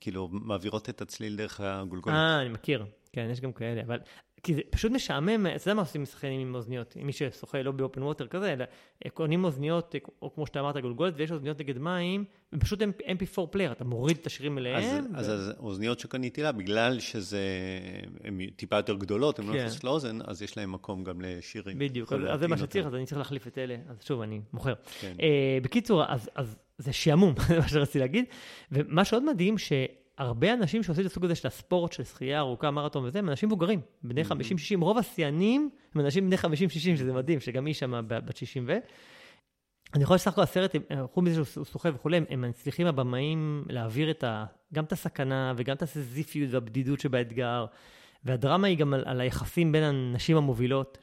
A: כאילו מעבירות את הצליל דרך הגולגולת.
B: אה, אני מכיר. כן, יש גם כאלה, אבל כי זה פשוט משעמם, אתה יודע מה עושים שחיינים עם אוזניות, מי ששוחה לא ב open water כזה, אלא קונים אוזניות, או כמו שאתה אמרת, גולגולת, ויש אוזניות נגד מים, ופשוט MP4 player, אתה מוריד את השירים אליהם.
A: אז, ו... אז האוזניות שקניתי לה, בגלל שזה, הן טיפה יותר גדולות, הן לא כן. לא נכנסות לאוזן, אז יש להם מקום גם לשירים.
B: בדיוק, אז זה מה שצריך, אז אני צריך להחליף את אלה, אז שוב, אני מוכר. כן. Uh, בקיצור, אז, אז זה שעמום, *laughs* זה מה שרציתי להגיד, ומה שעוד מדהים, ש... הרבה אנשים שעושים את הסוג הזה של הספורט, של שחייה ארוכה, מרתון וזה, הם אנשים מבוגרים, בני 50-60, mm-hmm. רוב השיאנים הם אנשים בני 50-60, שזה מדהים, שגם היא שם בת 60 ו... אני יכול לסך הכל הסרט, חוץ מזה שהוא שוחה וכולי, הם מצליחים הבמאים להעביר את ה, גם את הסכנה וגם את הסזיפיות והבדידות שבאתגר, והדרמה היא גם על, על היחסים בין הנשים המובילות.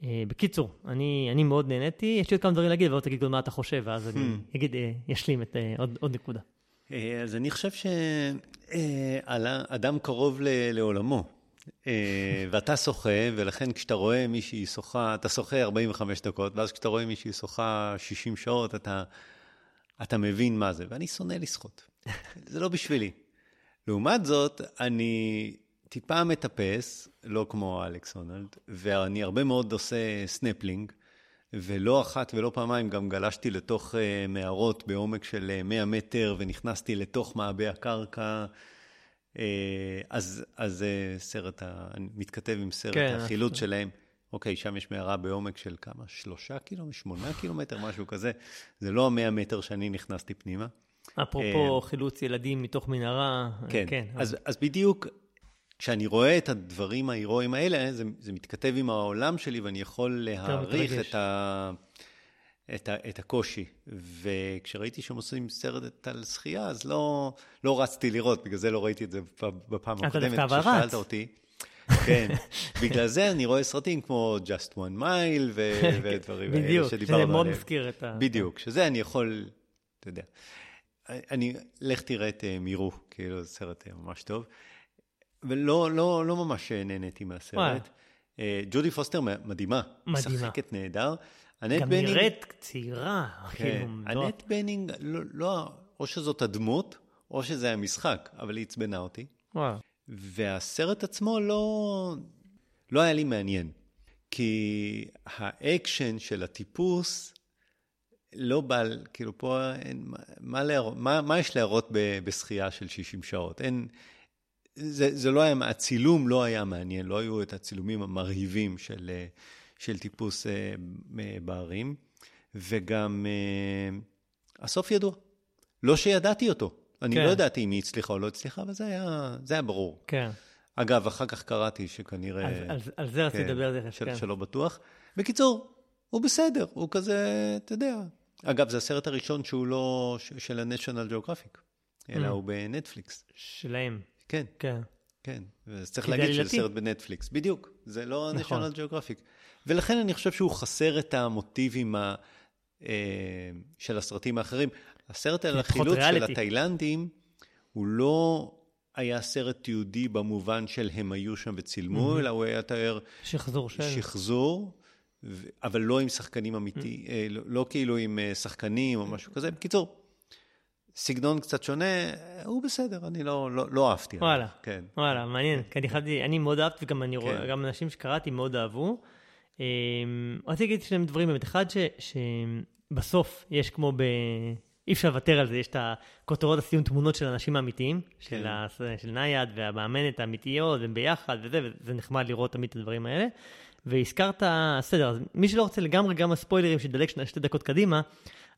B: Uh, בקיצור, אני, אני מאוד נהניתי, יש לי עוד כמה דברים להגיד, ועוד תגיד מה אתה חושב, ואז אני hmm. אגיד, uh, ישלים את uh, עוד, עוד נקודה.
A: אה, אז אני חושב שאדם קרוב לעולמו, אה, ואתה שוחה, ולכן כשאתה רואה מישהי שוחה, אתה שוחה 45 דקות, ואז כשאתה רואה מישהי שוחה 60 שעות, אתה, אתה מבין מה זה. ואני שונא לשחות. זה לא בשבילי. לעומת זאת, אני טיפה מטפס, לא כמו אלכס הונולד, ואני הרבה מאוד עושה סנפלינג. ולא אחת ולא פעמיים גם גלשתי לתוך אה, מערות בעומק של אה, 100 מטר ונכנסתי לתוך מעבה הקרקע. אה, אז, אז אה, סרט, ה... מתכתב עם סרט כן, החילוץ שלהם. אוקיי, שם יש מערה בעומק של כמה? שלושה קילומטר? שמונה קילומטר? משהו כזה. זה לא המאה מטר שאני נכנסתי פנימה.
B: אפרופו חילוץ ילדים מתוך מנהרה.
A: כן, כן אז, אז בדיוק כשאני רואה את הדברים ההירואיים האלה, זה, זה מתכתב עם העולם שלי ואני יכול להעריך את, ה, את, ה, את הקושי. וכשראיתי שהם עושים סרט על שחייה, אז לא, לא רצתי לראות, בגלל זה לא ראיתי את זה בפעם הקודמת, כששאלת אותי. כן, בגלל זה אני רואה סרטים כמו Just One Mile *laughs* ודברים
B: האלה שדיברנו עליהם. בדיוק, שזה מאוד מזכיר את ה...
A: בדיוק, שזה אני יכול, אתה יודע. אני, לך תראה את אה, Meru, כאילו, זה סרט אה, ממש טוב. ולא לא, לא ממש נהניתי מהסרט. אה, ג'ודי פוסטר מדהימה. מדהימה. משחקת נהדר.
B: גם בנינג... נראית צעירה.
A: כן, כאילו, אנט בנינג, לא, לא, או שזאת הדמות, או שזה המשחק, אבל היא עצבנה אותי. וואו. והסרט עצמו לא, לא היה לי מעניין. כי האקשן של הטיפוס לא בא, כאילו פה אין, מה, להראות, מה, מה יש להראות בשחייה של 60 שעות? אין, זה, זה לא היה, הצילום לא היה מעניין, לא היו את הצילומים המרהיבים של, של טיפוס אה, בהרים, וגם אה, הסוף ידוע. לא שידעתי אותו. אני כן. לא ידעתי אם היא הצליחה או לא הצליחה, אבל זה היה, זה היה ברור.
B: כן.
A: אגב, אחר כך קראתי שכנראה...
B: על, על, על זה רציתי כן, לדבר על זה,
A: כן. שלא בטוח. בקיצור, הוא בסדר, הוא כזה, אתה יודע. אגב, זה הסרט הראשון שהוא לא של ה-National Geographic, אלא mm. הוא בנטפליקס.
B: שלהם.
A: כן.
B: כן.
A: כן, אז צריך להגיד שזה סרט בנטפליקס. בדיוק, זה לא נכון. national geographic. ולכן אני חושב שהוא חסר את המוטיבים ה, אה, של הסרטים האחרים. הסרט על החילוץ של התאילנדים, הוא לא היה סרט תיעודי במובן של הם היו שם וצילמו, mm-hmm. אלא הוא היה תאר...
B: שחזור של...
A: שחזור, ו... אבל לא עם שחקנים אמיתיים, mm-hmm. לא, לא כאילו עם אה, שחקנים או משהו כזה. בקיצור, סגנון קצת שונה, הוא בסדר, אני לא, לא, לא אהבתי.
B: וואלה, כן. וואלה, מעניין, כי אני חשבתי, אני מאוד אהבתי, וגם אני רואה, כן. גם אנשים שקראתי מאוד אהבו. אמ, רציתי להגיד שני דברים באמת, אחד ש, שבסוף יש כמו ב... אי אפשר לוותר על זה, יש את הכותרות הסיום תמונות של אנשים האמיתיים, כן. של, ה, של נייד והמאמנת האמיתיות, והם ביחד וזה, וזה נחמד לראות תמיד את הדברים האלה. והזכרת, בסדר, אז מי שלא רוצה לגמרי גם הספוילרים, שידלק שתי דקות קדימה,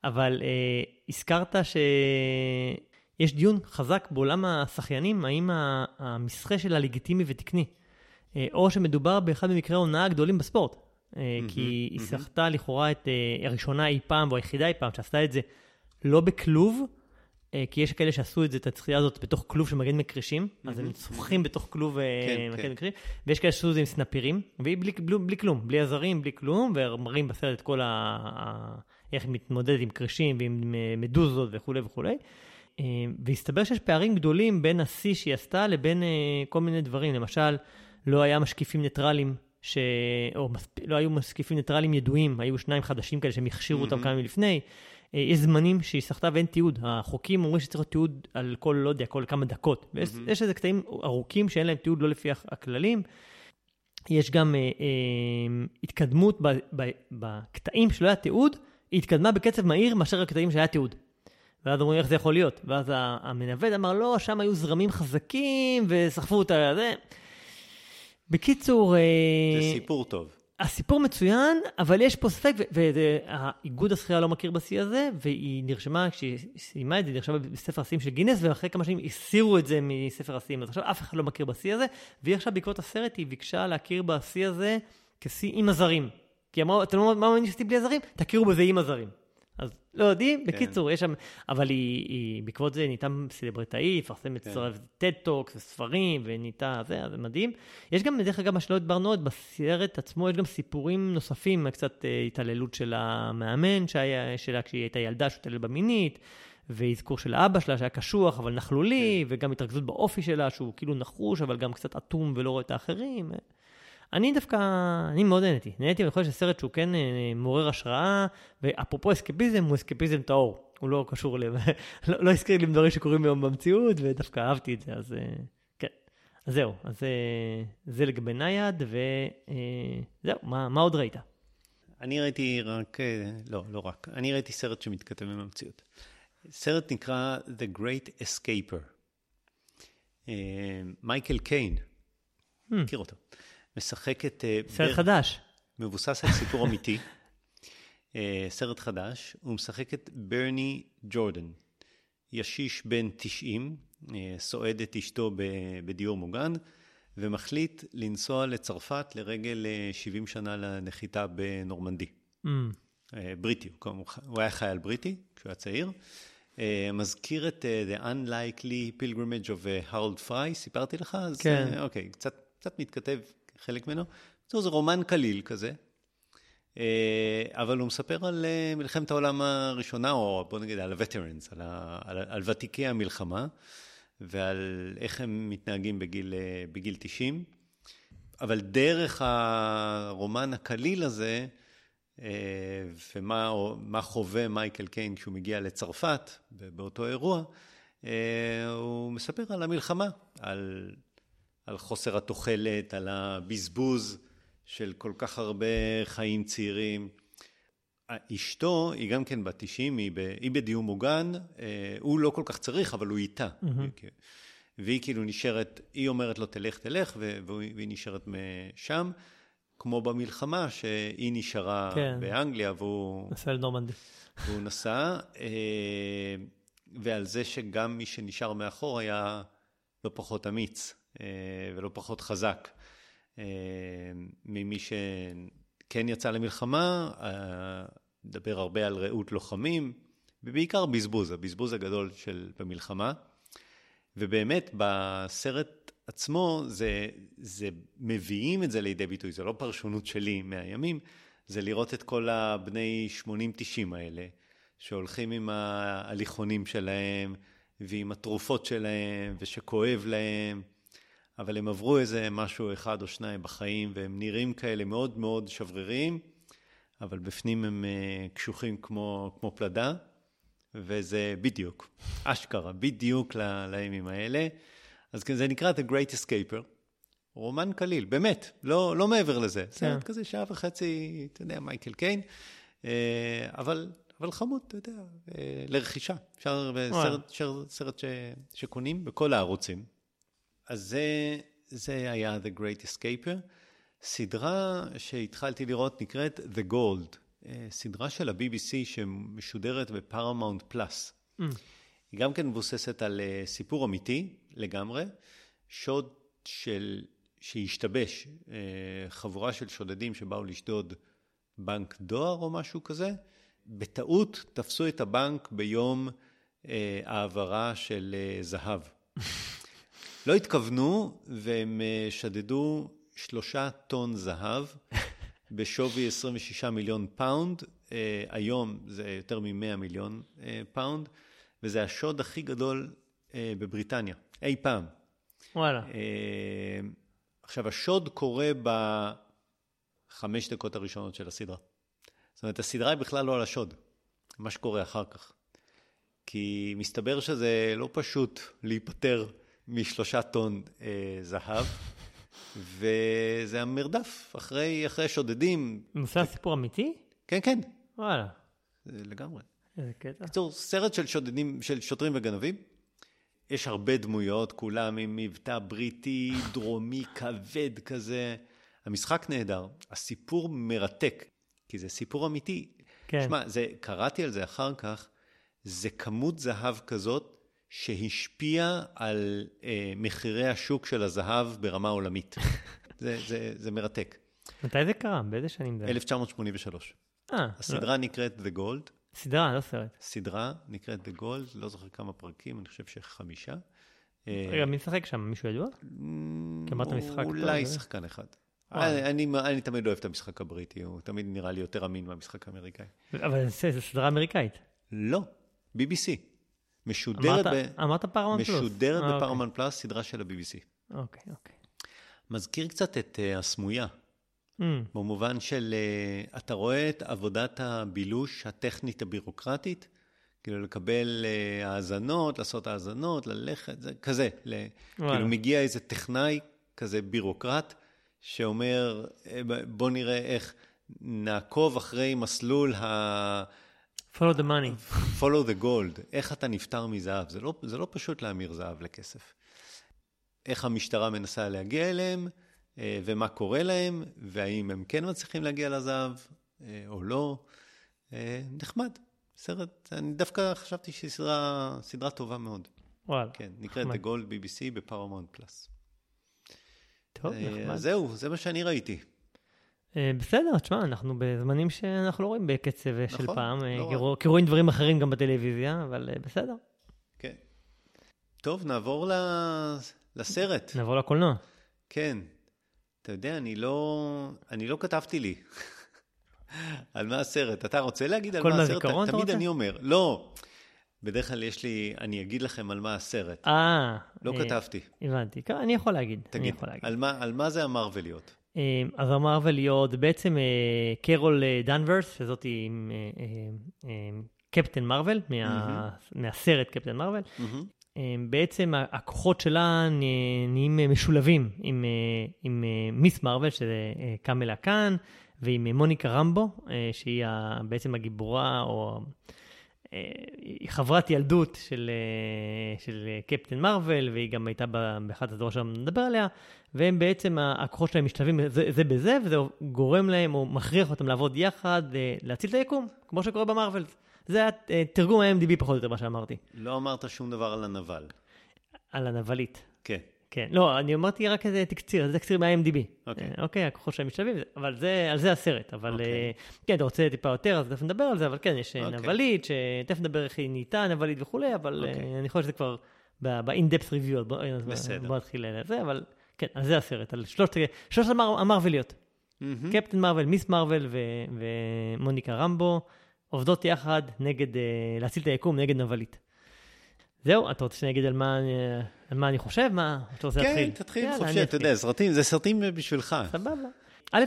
B: אבל אה, הזכרת שיש דיון חזק בעולם השחיינים, האם המסחה שלה לגיטימי ותקני, אה, או שמדובר באחד ממקרי ההונאה הגדולים בספורט. אה, mm-hmm, כי היא mm-hmm. שחתה לכאורה את אה, הראשונה אי פעם, או היחידה אי פעם, שעשתה את זה לא בכלוב, אה, כי יש כאלה שעשו את זה, את הצחייה הזאת, בתוך כלוב של מגן מקרישים, mm-hmm. אז הם צוחים בתוך כלוב אה, כן, מגן כן. מקרישים, ויש כאלה שעשו את זה עם סנפירים, והיא בלי, בלי, בלי כלום, בלי עזרים, בלי כלום, ומראים בסרט את כל ה... איך מתמודדת עם קרישים ועם אה, מדוזות וכולי וכולי. והסתבר שיש פערים גדולים בין השיא שהיא עשתה לבין כל מיני דברים. למשל, לא היה משקיפים ניטרלים, ש... או מספ... לא היו משקיפים ניטרלים ידועים, היו שניים חדשים כאלה שהם הכשירו mm-hmm. אותם כמה מלפני. אה, יש זמנים שהיא סחטה ואין תיעוד. החוקים אומרים שצריך להיות תיעוד על כל, לא יודע, כל כמה דקות. ויש mm-hmm. איזה קטעים ארוכים שאין להם תיעוד לא לפי הכללים. יש גם אה, אה, התקדמות ב, ב, בקטעים שלא היה תיעוד, היא התקדמה בקצב מהיר מאשר הקטעים שהיה תיעוד. ואז אומרים איך זה יכול להיות. ואז המנווט אמר, לא, שם היו זרמים חזקים וסחפו אותה. זה... בקיצור...
A: אה, זה סיפור טוב.
B: הסיפור מצוין, אבל יש פה ספק, והאיגוד השחייה לא מכיר בשיא הזה, והיא נרשמה, כשהיא סיימה את זה, היא נרשמה בספר השיאים של גינס, ואחרי כמה שנים הסירו את זה מספר השיאים, אז עכשיו אף אחד לא מכיר בשיא הזה, והיא עכשיו בעקבות הסרט, היא ביקשה להכיר בשיא הזה כשיא עם עזרים. כי אמרו, אתם לא מאמינים שעשיתי בלי עזרים? תכירו בזה עם עזרים. אז לא יודעים, כן. בקיצור, יש שם, אבל היא, היא בעקבות זה נהייתה סלבריטאי, מפרסמת כן. TED Talks וספרים, ונהייתה זה, זה מדהים. יש גם, דרך אגב, מה שלא התברנו עוד, בסרט עצמו יש גם סיפורים נוספים, קצת אה, התעללות של המאמן שהיה, שלה כשהיא הייתה ילדה שהותעלל במינית. ואזכור של האבא שלה שהיה קשוח אבל נכלולי, כן. וגם התרכזות באופי שלה שהוא כאילו נחוש אבל גם קצת אטום ולא רואה את האחרים. אני דווקא, אני מאוד נהניתי. נהניתי, אני חושב שסרט שהוא כן אה, מעורר השראה, ואפרופו אסקפיזם, הוא אסקפיזם טהור. הוא לא קשור ל... *laughs* לא, לא הזכיר לי דברים שקורים היום במציאות, ודווקא אהבתי את זה, אז אה, כן. אז זהו, אז אה, זה לגבי נייד, וזהו, מה, מה עוד ראית?
A: אני ראיתי רק, לא, לא רק, אני ראיתי סרט שמתכתב עם המציאות. סרט נקרא The Great Escaper. מייקל קיין, hmm. מכיר אותו. משחק את...
B: אה, סרט בר... חדש.
A: מבוסס על סיפור *laughs* אמיתי. אה, סרט חדש. הוא משחק את ברני ג'ורדן. ישיש בן 90, אה, סועד את אשתו בדיור מוגן, ומחליט לנסוע לצרפת לרגל 70 שנה לנחיתה בנורמנדי. Mm. בריטי, הוא היה חייל בריטי כשהוא היה צעיר. מזכיר את The Unlikely Pilgrimage of Harold Fry, סיפרתי לך?
B: כן.
A: אז, אוקיי, קצת, קצת מתכתב חלק ממנו. בקיצור, זה רומן קליל כזה, אה, אבל הוא מספר על אה, מלחמת העולם הראשונה, או בוא נגיד על ה-veterans, על, על, על ותיקי המלחמה, ועל איך הם מתנהגים בגיל, אה, בגיל 90. אבל דרך הרומן הקליל הזה, ומה חווה מייקל קיין כשהוא מגיע לצרפת, באותו אירוע, הוא מספר על המלחמה, על על חוסר התוחלת, על הבזבוז של כל כך הרבה חיים צעירים. אשתו היא גם כן בת 90, היא, ב, היא בדיור מוגן, אה, הוא לא כל כך צריך, אבל הוא איתה. Mm-hmm. והיא כאילו נשארת, היא אומרת לו תלך, תלך, והיא נשארת משם, כמו במלחמה, שהיא נשארה כן. באנגליה והוא...
B: נסע לנורמנדי.
A: והוא נסע, אה, ועל זה שגם מי שנשאר מאחור היה לא פחות אמיץ ולא פחות חזק ממי שכן יצא למלחמה, מדבר הרבה על רעות לוחמים, ובעיקר בזבוז, הבזבוז הגדול של במלחמה. ובאמת, בסרט עצמו, זה, זה מביאים את זה לידי ביטוי, זה לא פרשנות שלי מהימים, זה לראות את כל הבני 80-90 האלה, שהולכים עם ההליכונים שלהם, ועם התרופות שלהם, ושכואב להם, אבל הם עברו איזה משהו אחד או שניים בחיים, והם נראים כאלה מאוד מאוד שבריריים, אבל בפנים הם אה, קשוחים כמו, כמו פלדה. וזה בדיוק, אשכרה, בדיוק לימים האלה. אז כן, זה נקרא The Great Escaper. רומן קליל, באמת, לא, לא מעבר לזה. כן. סרט כזה שעה וחצי, אתה יודע, מייקל קיין, אה, אבל, אבל חמוד, אתה יודע, אה, לרכישה. אפשר, סרט, סרט ש, שקונים בכל הערוצים. אז זה, זה היה The Great Escaper. סדרה שהתחלתי לראות נקראת The Gold. אה, סדרה של ה-BBC שמשודרת בפרמאונט פלאס. Mm. היא גם כן מבוססת על אה, סיפור אמיתי לגמרי, שוד של, שהשתבש, אה, חבורה של שודדים שבאו לשדוד בנק דואר או משהו כזה, בטעות תפסו את הבנק ביום העברה של זהב. *laughs* לא התכוונו והם שדדו שלושה טון זהב *laughs* בשווי 26 מיליון פאונד, אה, היום זה יותר מ-100 מיליון אה, פאונד, וזה השוד הכי גדול אה, בבריטניה, אי פעם.
B: וואלה.
A: עכשיו, השוד קורה בחמש דקות הראשונות של הסדרה. זאת אומרת, הסדרה היא בכלל לא על השוד, מה שקורה אחר כך. כי מסתבר שזה לא פשוט להיפטר משלושה טון אה, זהב. *laughs* וזה המרדף אחרי, אחרי שודדים.
B: נושא סיפור אמיתי?
A: כן, כן.
B: וואלה.
A: לגמרי.
B: איזה קטע.
A: בקיצור, סרט של שודדים, של שוטרים וגנבים. יש הרבה דמויות, כולם עם מבטא בריטי, *laughs* דרומי, כבד כזה. המשחק נהדר, הסיפור מרתק, כי זה סיפור אמיתי. כן. שמע, קראתי על זה אחר כך, זה כמות זהב כזאת שהשפיע על אה, מחירי השוק של הזהב ברמה עולמית. *laughs* זה, זה, זה מרתק.
B: מתי זה קרה? באיזה שנים זה?
A: 1983. אה. הסדרה לא... נקראת The Gold.
B: סדרה, לא סרט.
A: סדרה נקראת The Gold, לא זוכר כמה פרקים, אני חושב שחמישה.
B: אה, רגע, מי משחק שם? מישהו ידוע? כי אמרת משחק
A: אולי שחקן אחד. אני, תמיד אוהב את המשחק הבריטי, הוא תמיד נראה לי יותר אמין מהמשחק האמריקאי.
B: אבל זו סדרה אמריקאית.
A: לא, BBC. משודרת, אמרת,
B: ב... אמרת פלוס.
A: משודרת אה, בפרמנט אוקיי. פלוס, סדרה של ה-BBC.
B: אוקיי, אוקיי.
A: מזכיר קצת את uh, הסמויה, mm. במובן של, uh, אתה רואה את עבודת הבילוש הטכנית הבירוקרטית, כאילו לקבל uh, האזנות, לעשות האזנות, ללכת, זה כזה, ל... כאילו מגיע איזה טכנאי כזה בירוקרט, שאומר, בוא נראה איך נעקוב אחרי מסלול ה...
B: follow the money.
A: follow the gold. איך אתה נפטר מזהב? זה לא, זה לא פשוט להמיר זהב לכסף. איך המשטרה מנסה להגיע אליהם, אה, ומה קורה להם, והאם הם כן מצליחים להגיע לזהב אה, או לא. אה, נחמד. סרט, אני דווקא חשבתי שהיא סדרה, סדרה טובה מאוד.
B: וואלה.
A: כן, נקראת The Gold BBC בפרמונט פלאס.
B: טוב, נחמד.
A: זהו, זה מה שאני ראיתי.
B: אה, בסדר, תשמע, אנחנו בזמנים שאנחנו לא רואים בקצב נכון, של פעם, אה, לא כי רואים דברים אחרים גם בטלוויזיה, אבל אה, בסדר.
A: כן. טוב, נעבור לסרט.
B: נעבור לקולנוע.
A: כן. אתה יודע, אני לא, אני לא כתבתי לי *laughs* על מה הסרט. אתה רוצה להגיד על מה הסרט?
B: כל מהזיכרון
A: אתה רוצה? תמיד אני אומר. לא. בדרך כלל יש לי, אני אגיד לכם על מה הסרט.
B: אה.
A: לא כתבתי.
B: הבנתי. אני יכול להגיד.
A: תגיד, על מה, על מה זה המרוויליות?
B: אז המרוויל להיות בעצם אה, קרול אה, דנברס, שזאת היא אה, קפטן מרוויל, מהסרט קפטן מרוויל. בעצם הכוחות שלה נהיים משולבים עם, עם מיס מרוויל, שזה קמלה קאן, ועם מוניקה רמבו, אה, שהיא בעצם הגיבורה, או אה, היא חברת ילדות של, אה, של אה, קפטן מרוויל, והיא גם הייתה ב- באחת הדור שם נדבר עליה, והם בעצם, הכוחות שלהם משתלבים זה, זה בזה, וזה גורם להם, או מכריח אותם לעבוד יחד, אה, להציל את היקום, כמו שקורה במרוויל. זה היה אה, ה-MDB פחות או יותר מה שאמרתי,
A: לא אמרת שום דבר על הנבל.
B: על הנבלית.
A: כן.
B: כן, לא, אני אמרתי רק איזה תקציר, זה תקציר מה-IMDb.
A: אוקיי.
B: אה, אוקיי, הכוחות שלהם משתלבים, אבל זה, על זה הסרט. אבל
A: אוקיי.
B: כן, אתה רוצה טיפה יותר, אז תכף נדבר על זה, אבל כן, יש
A: אוקיי.
B: נבלית, שתכף נדבר איך היא נהייתה נבלית וכולי, אבל
A: אוקיי.
B: אני חושב שזה כבר ב-in-depth review, אז בוא-
A: בסדר.
B: בוא נתחיל לזה, אבל כן, אז זה הסרט, על שלושת שלושת המר- המרוויליות.
A: מהמם.
B: קפטן מרוויל, מיס מרוויל ו- ומוניקה רמבו, עובדות יחד נגד, אה, להציל את היקום נגד נבלית. זהו, אתה רוצה שאני אגיד על מה, על מה אני חושב? מה, אתה רוצה להתחיל?
A: כן, תתחיל חופשי, אתה. יודע, סרטים, זה סרטים בשבילך.
B: סבבה. א',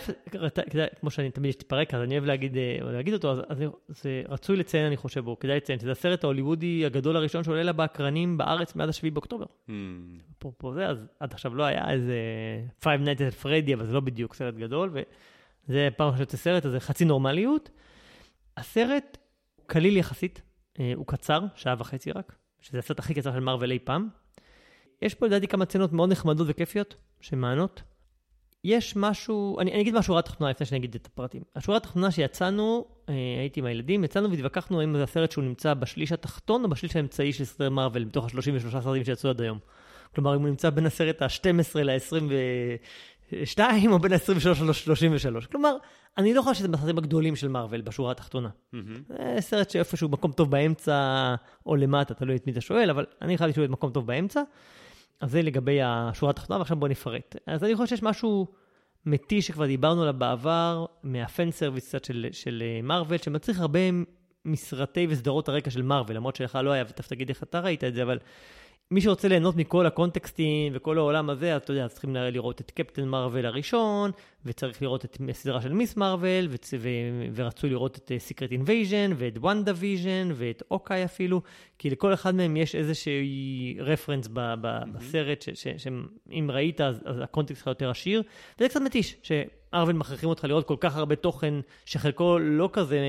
B: כמו שאני תמיד יש לי פרק, אז אני אוהב להגיד, אה, להגיד אותו, אז, אז זה רצוי לציין, אני חושב, או כדאי לציין, שזה הסרט ההוליוודי הגדול הראשון שעולה לה באקרנים בארץ מאז ה-7 באוקטובר.
A: מהמם.
B: פה, פה זה, אז עד עכשיו לא היה איזה Five Nights at Freddy, אבל זה לא בדיוק סרט גדול, וזה פעם ראשונה שיוצא סרט, אז זה חצי נורמליות. הסרט קליל יחסית, אה, הוא קצר, שעה וחצי רק, שזה הסרט הכי קצר של מארוול אי פעם. יש פה לדעתי כמה סצנות מאוד נחמדות וכיפיות, שמענות. יש משהו, אני, אני אגיד משהו שורה תחתונה לפני שאני אגיד את הפרטים. השורה התחתונה שיצאנו, אה, הייתי עם הילדים, יצאנו והתווכחנו האם זה הסרט שהוא נמצא בשליש התחתון או בשליש האמצעי של סרטי מארוול, מתוך ה-33 סרטים שיצאו עד היום. כלומר, אם הוא נמצא בין הסרט ה-12 ל-22 או בין ה-23 ל-33. כלומר, אני לא חושב שזה מהסרטים הגדולים של מארוול בשורה התחתונה.
A: מהמם.
B: זה סרט שאיפשהו מקום טוב באמצע או למטה, תלוי את מי אתה שואל, אבל אני חייב שהוא במקום טוב באמצע. אז זה לגבי השורה התחתונה, ועכשיו בוא נפרט. אז אני חושב שיש משהו מתיש שכבר דיברנו עליו בעבר, מהפן סרוויס קצת של, של מארוול, שמצריך הרבה מסרטי וסדרות הרקע של מארוול, למרות שלך לא היה, ותכף תגיד איך אתה ראית את זה, אבל מי שרוצה ליהנות מכל הקונטקסטים וכל העולם הזה, אז אתה יודע, צריכים לראות את Captain Marvel הראשון, וצריך לראות את הסדרה של Ms. Marvel, וצ- ו- ורצוי לראות את Secret Invasion, ואת WandaVision, ואת Hawkeye אפילו, כי לכל אחד מהם יש איזושהי רפרנס ב- ב- בסרט, ש- ש- שאם ראית, אז, אז הקונטקסט שלך יותר עשיר, וזה קצת מתיש, שמארוול מכריחים אותך לראות כל כך הרבה תוכן, שחלקו לא כזה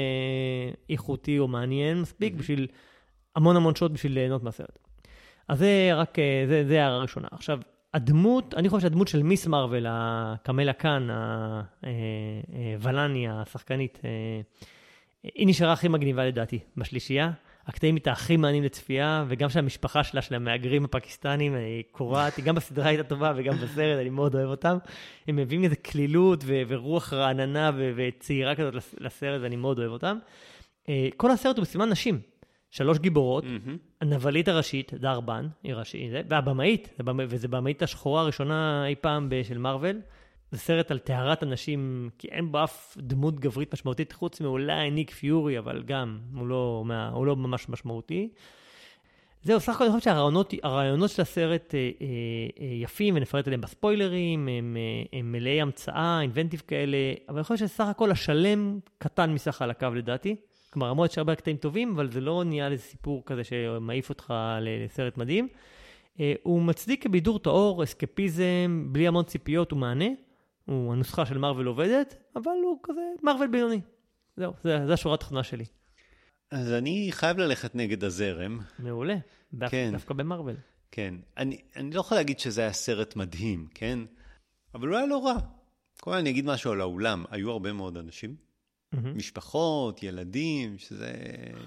B: איכותי או מעניין מספיק, בשביל המון המון שעות בשביל ליהנות מהסרט. אז זה רק, אה, זה, זה הערה ראשונה. עכשיו, הדמות, אני חושב שהדמות של מיס מרוויל, הקמלה קאן, הוולני, השחקנית, אה, היא נשארה הכי מגניבה לדעתי בשלישייה. הקטעים איתה הכי מעניינים לצפייה, וגם של המשפחה שלה, של המהגרים הפקיסטנים, היא קורעת, היא גם בסדרה הייתה טובה וגם בסרט, אני מאוד אוהב אותם. הם מביאים איזה קלילות ו- ורוח רעננה ו- וצעירה כזאת לס- לסרט, ואני מאוד אוהב אותם. אה, כל הסרט הוא בסימן נשים. שלוש גיבורות,
A: מהמם.
B: הנבלית הראשית, דרבן, היא ראשית, והבמאית, זה במ- וזו במאית השחורה הראשונה אי פעם של מארוול. זה סרט על טהרת הנשים, כי אין בו אף דמות גברית משמעותית, חוץ מאולי ניק פיורי, אבל גם, הוא לא, מה, הוא לא ממש משמעותי. זהו, סך הכל אני חושב שהרעיונות הרעיונות של הסרט אה, אה, אה, יפים, ונפרט עליהם בספוילרים, הם, אה, הם מלאי המצאה, אינבנטיב כאלה, אבל אני חושב שסך הכל השלם קטן מסך חלקיו לדעתי. כלומר, למרות שיש הרבה קטעים טובים, אבל זה לא נהיה איזה סיפור כזה שמעיף אותך לסרט מדהים. אה, הוא מצדיק כבידור טהור, אסקפיזם, בלי המון ציפיות, הוא מענה. הוא הנוסחה של מארוול עובדת, אבל הוא כזה מארוול בינוני. זהו, זה, זה השורה התחתונה שלי.
A: אז אני חייב ללכת נגד הזרם.
B: מעולה. דווקא,
A: כן.
B: דווקא במארוול.
A: כן. אני, אני לא יכול להגיד שזה היה סרט מדהים, כן? אבל הוא היה לא רע. קודם אני אגיד משהו על האולם. היו הרבה מאוד אנשים. משפחות, ילדים, שזה...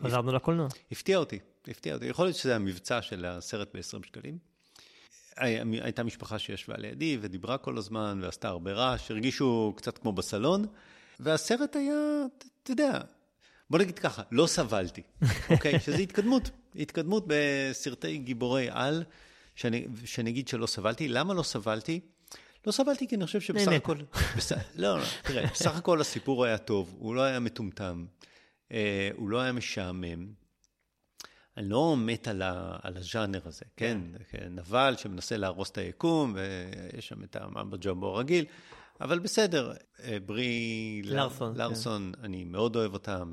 B: חזרנו לקולנוע.
A: הפתיע אותי, הפתיע אותי. יכול להיות שזה המבצע של הסרט ב-20 שקלים. הי- הייתה משפחה שישבה לידי ודיברה כל הזמן ועשתה הרבה רעש, הרגישו קצת כמו בסלון, והסרט היה, אתה יודע, בוא נגיד ככה, לא סבלתי, *laughs* אוקיי? שזה התקדמות, התקדמות בסרטי גיבורי על, שאני, שאני אגיד שלא סבלתי. למה לא סבלתי? לא סבלתי כי אני חושב שבסך. הכל... *laughs* לא, לא, תראה, *laughs* בסך הכל הסיפור היה טוב, הוא לא היה מטומטם, אה, הוא לא היה משעמם. אני לא מת על, ה, על הז'אנר הזה, כן? כן. נבל שמנסה להרוס את היקום, ויש שם את הממבו ג'מבו הרגיל, אבל בסדר. אה, ברי
B: לארסון, כן.
A: לארסון, אני מאוד אוהב אותה,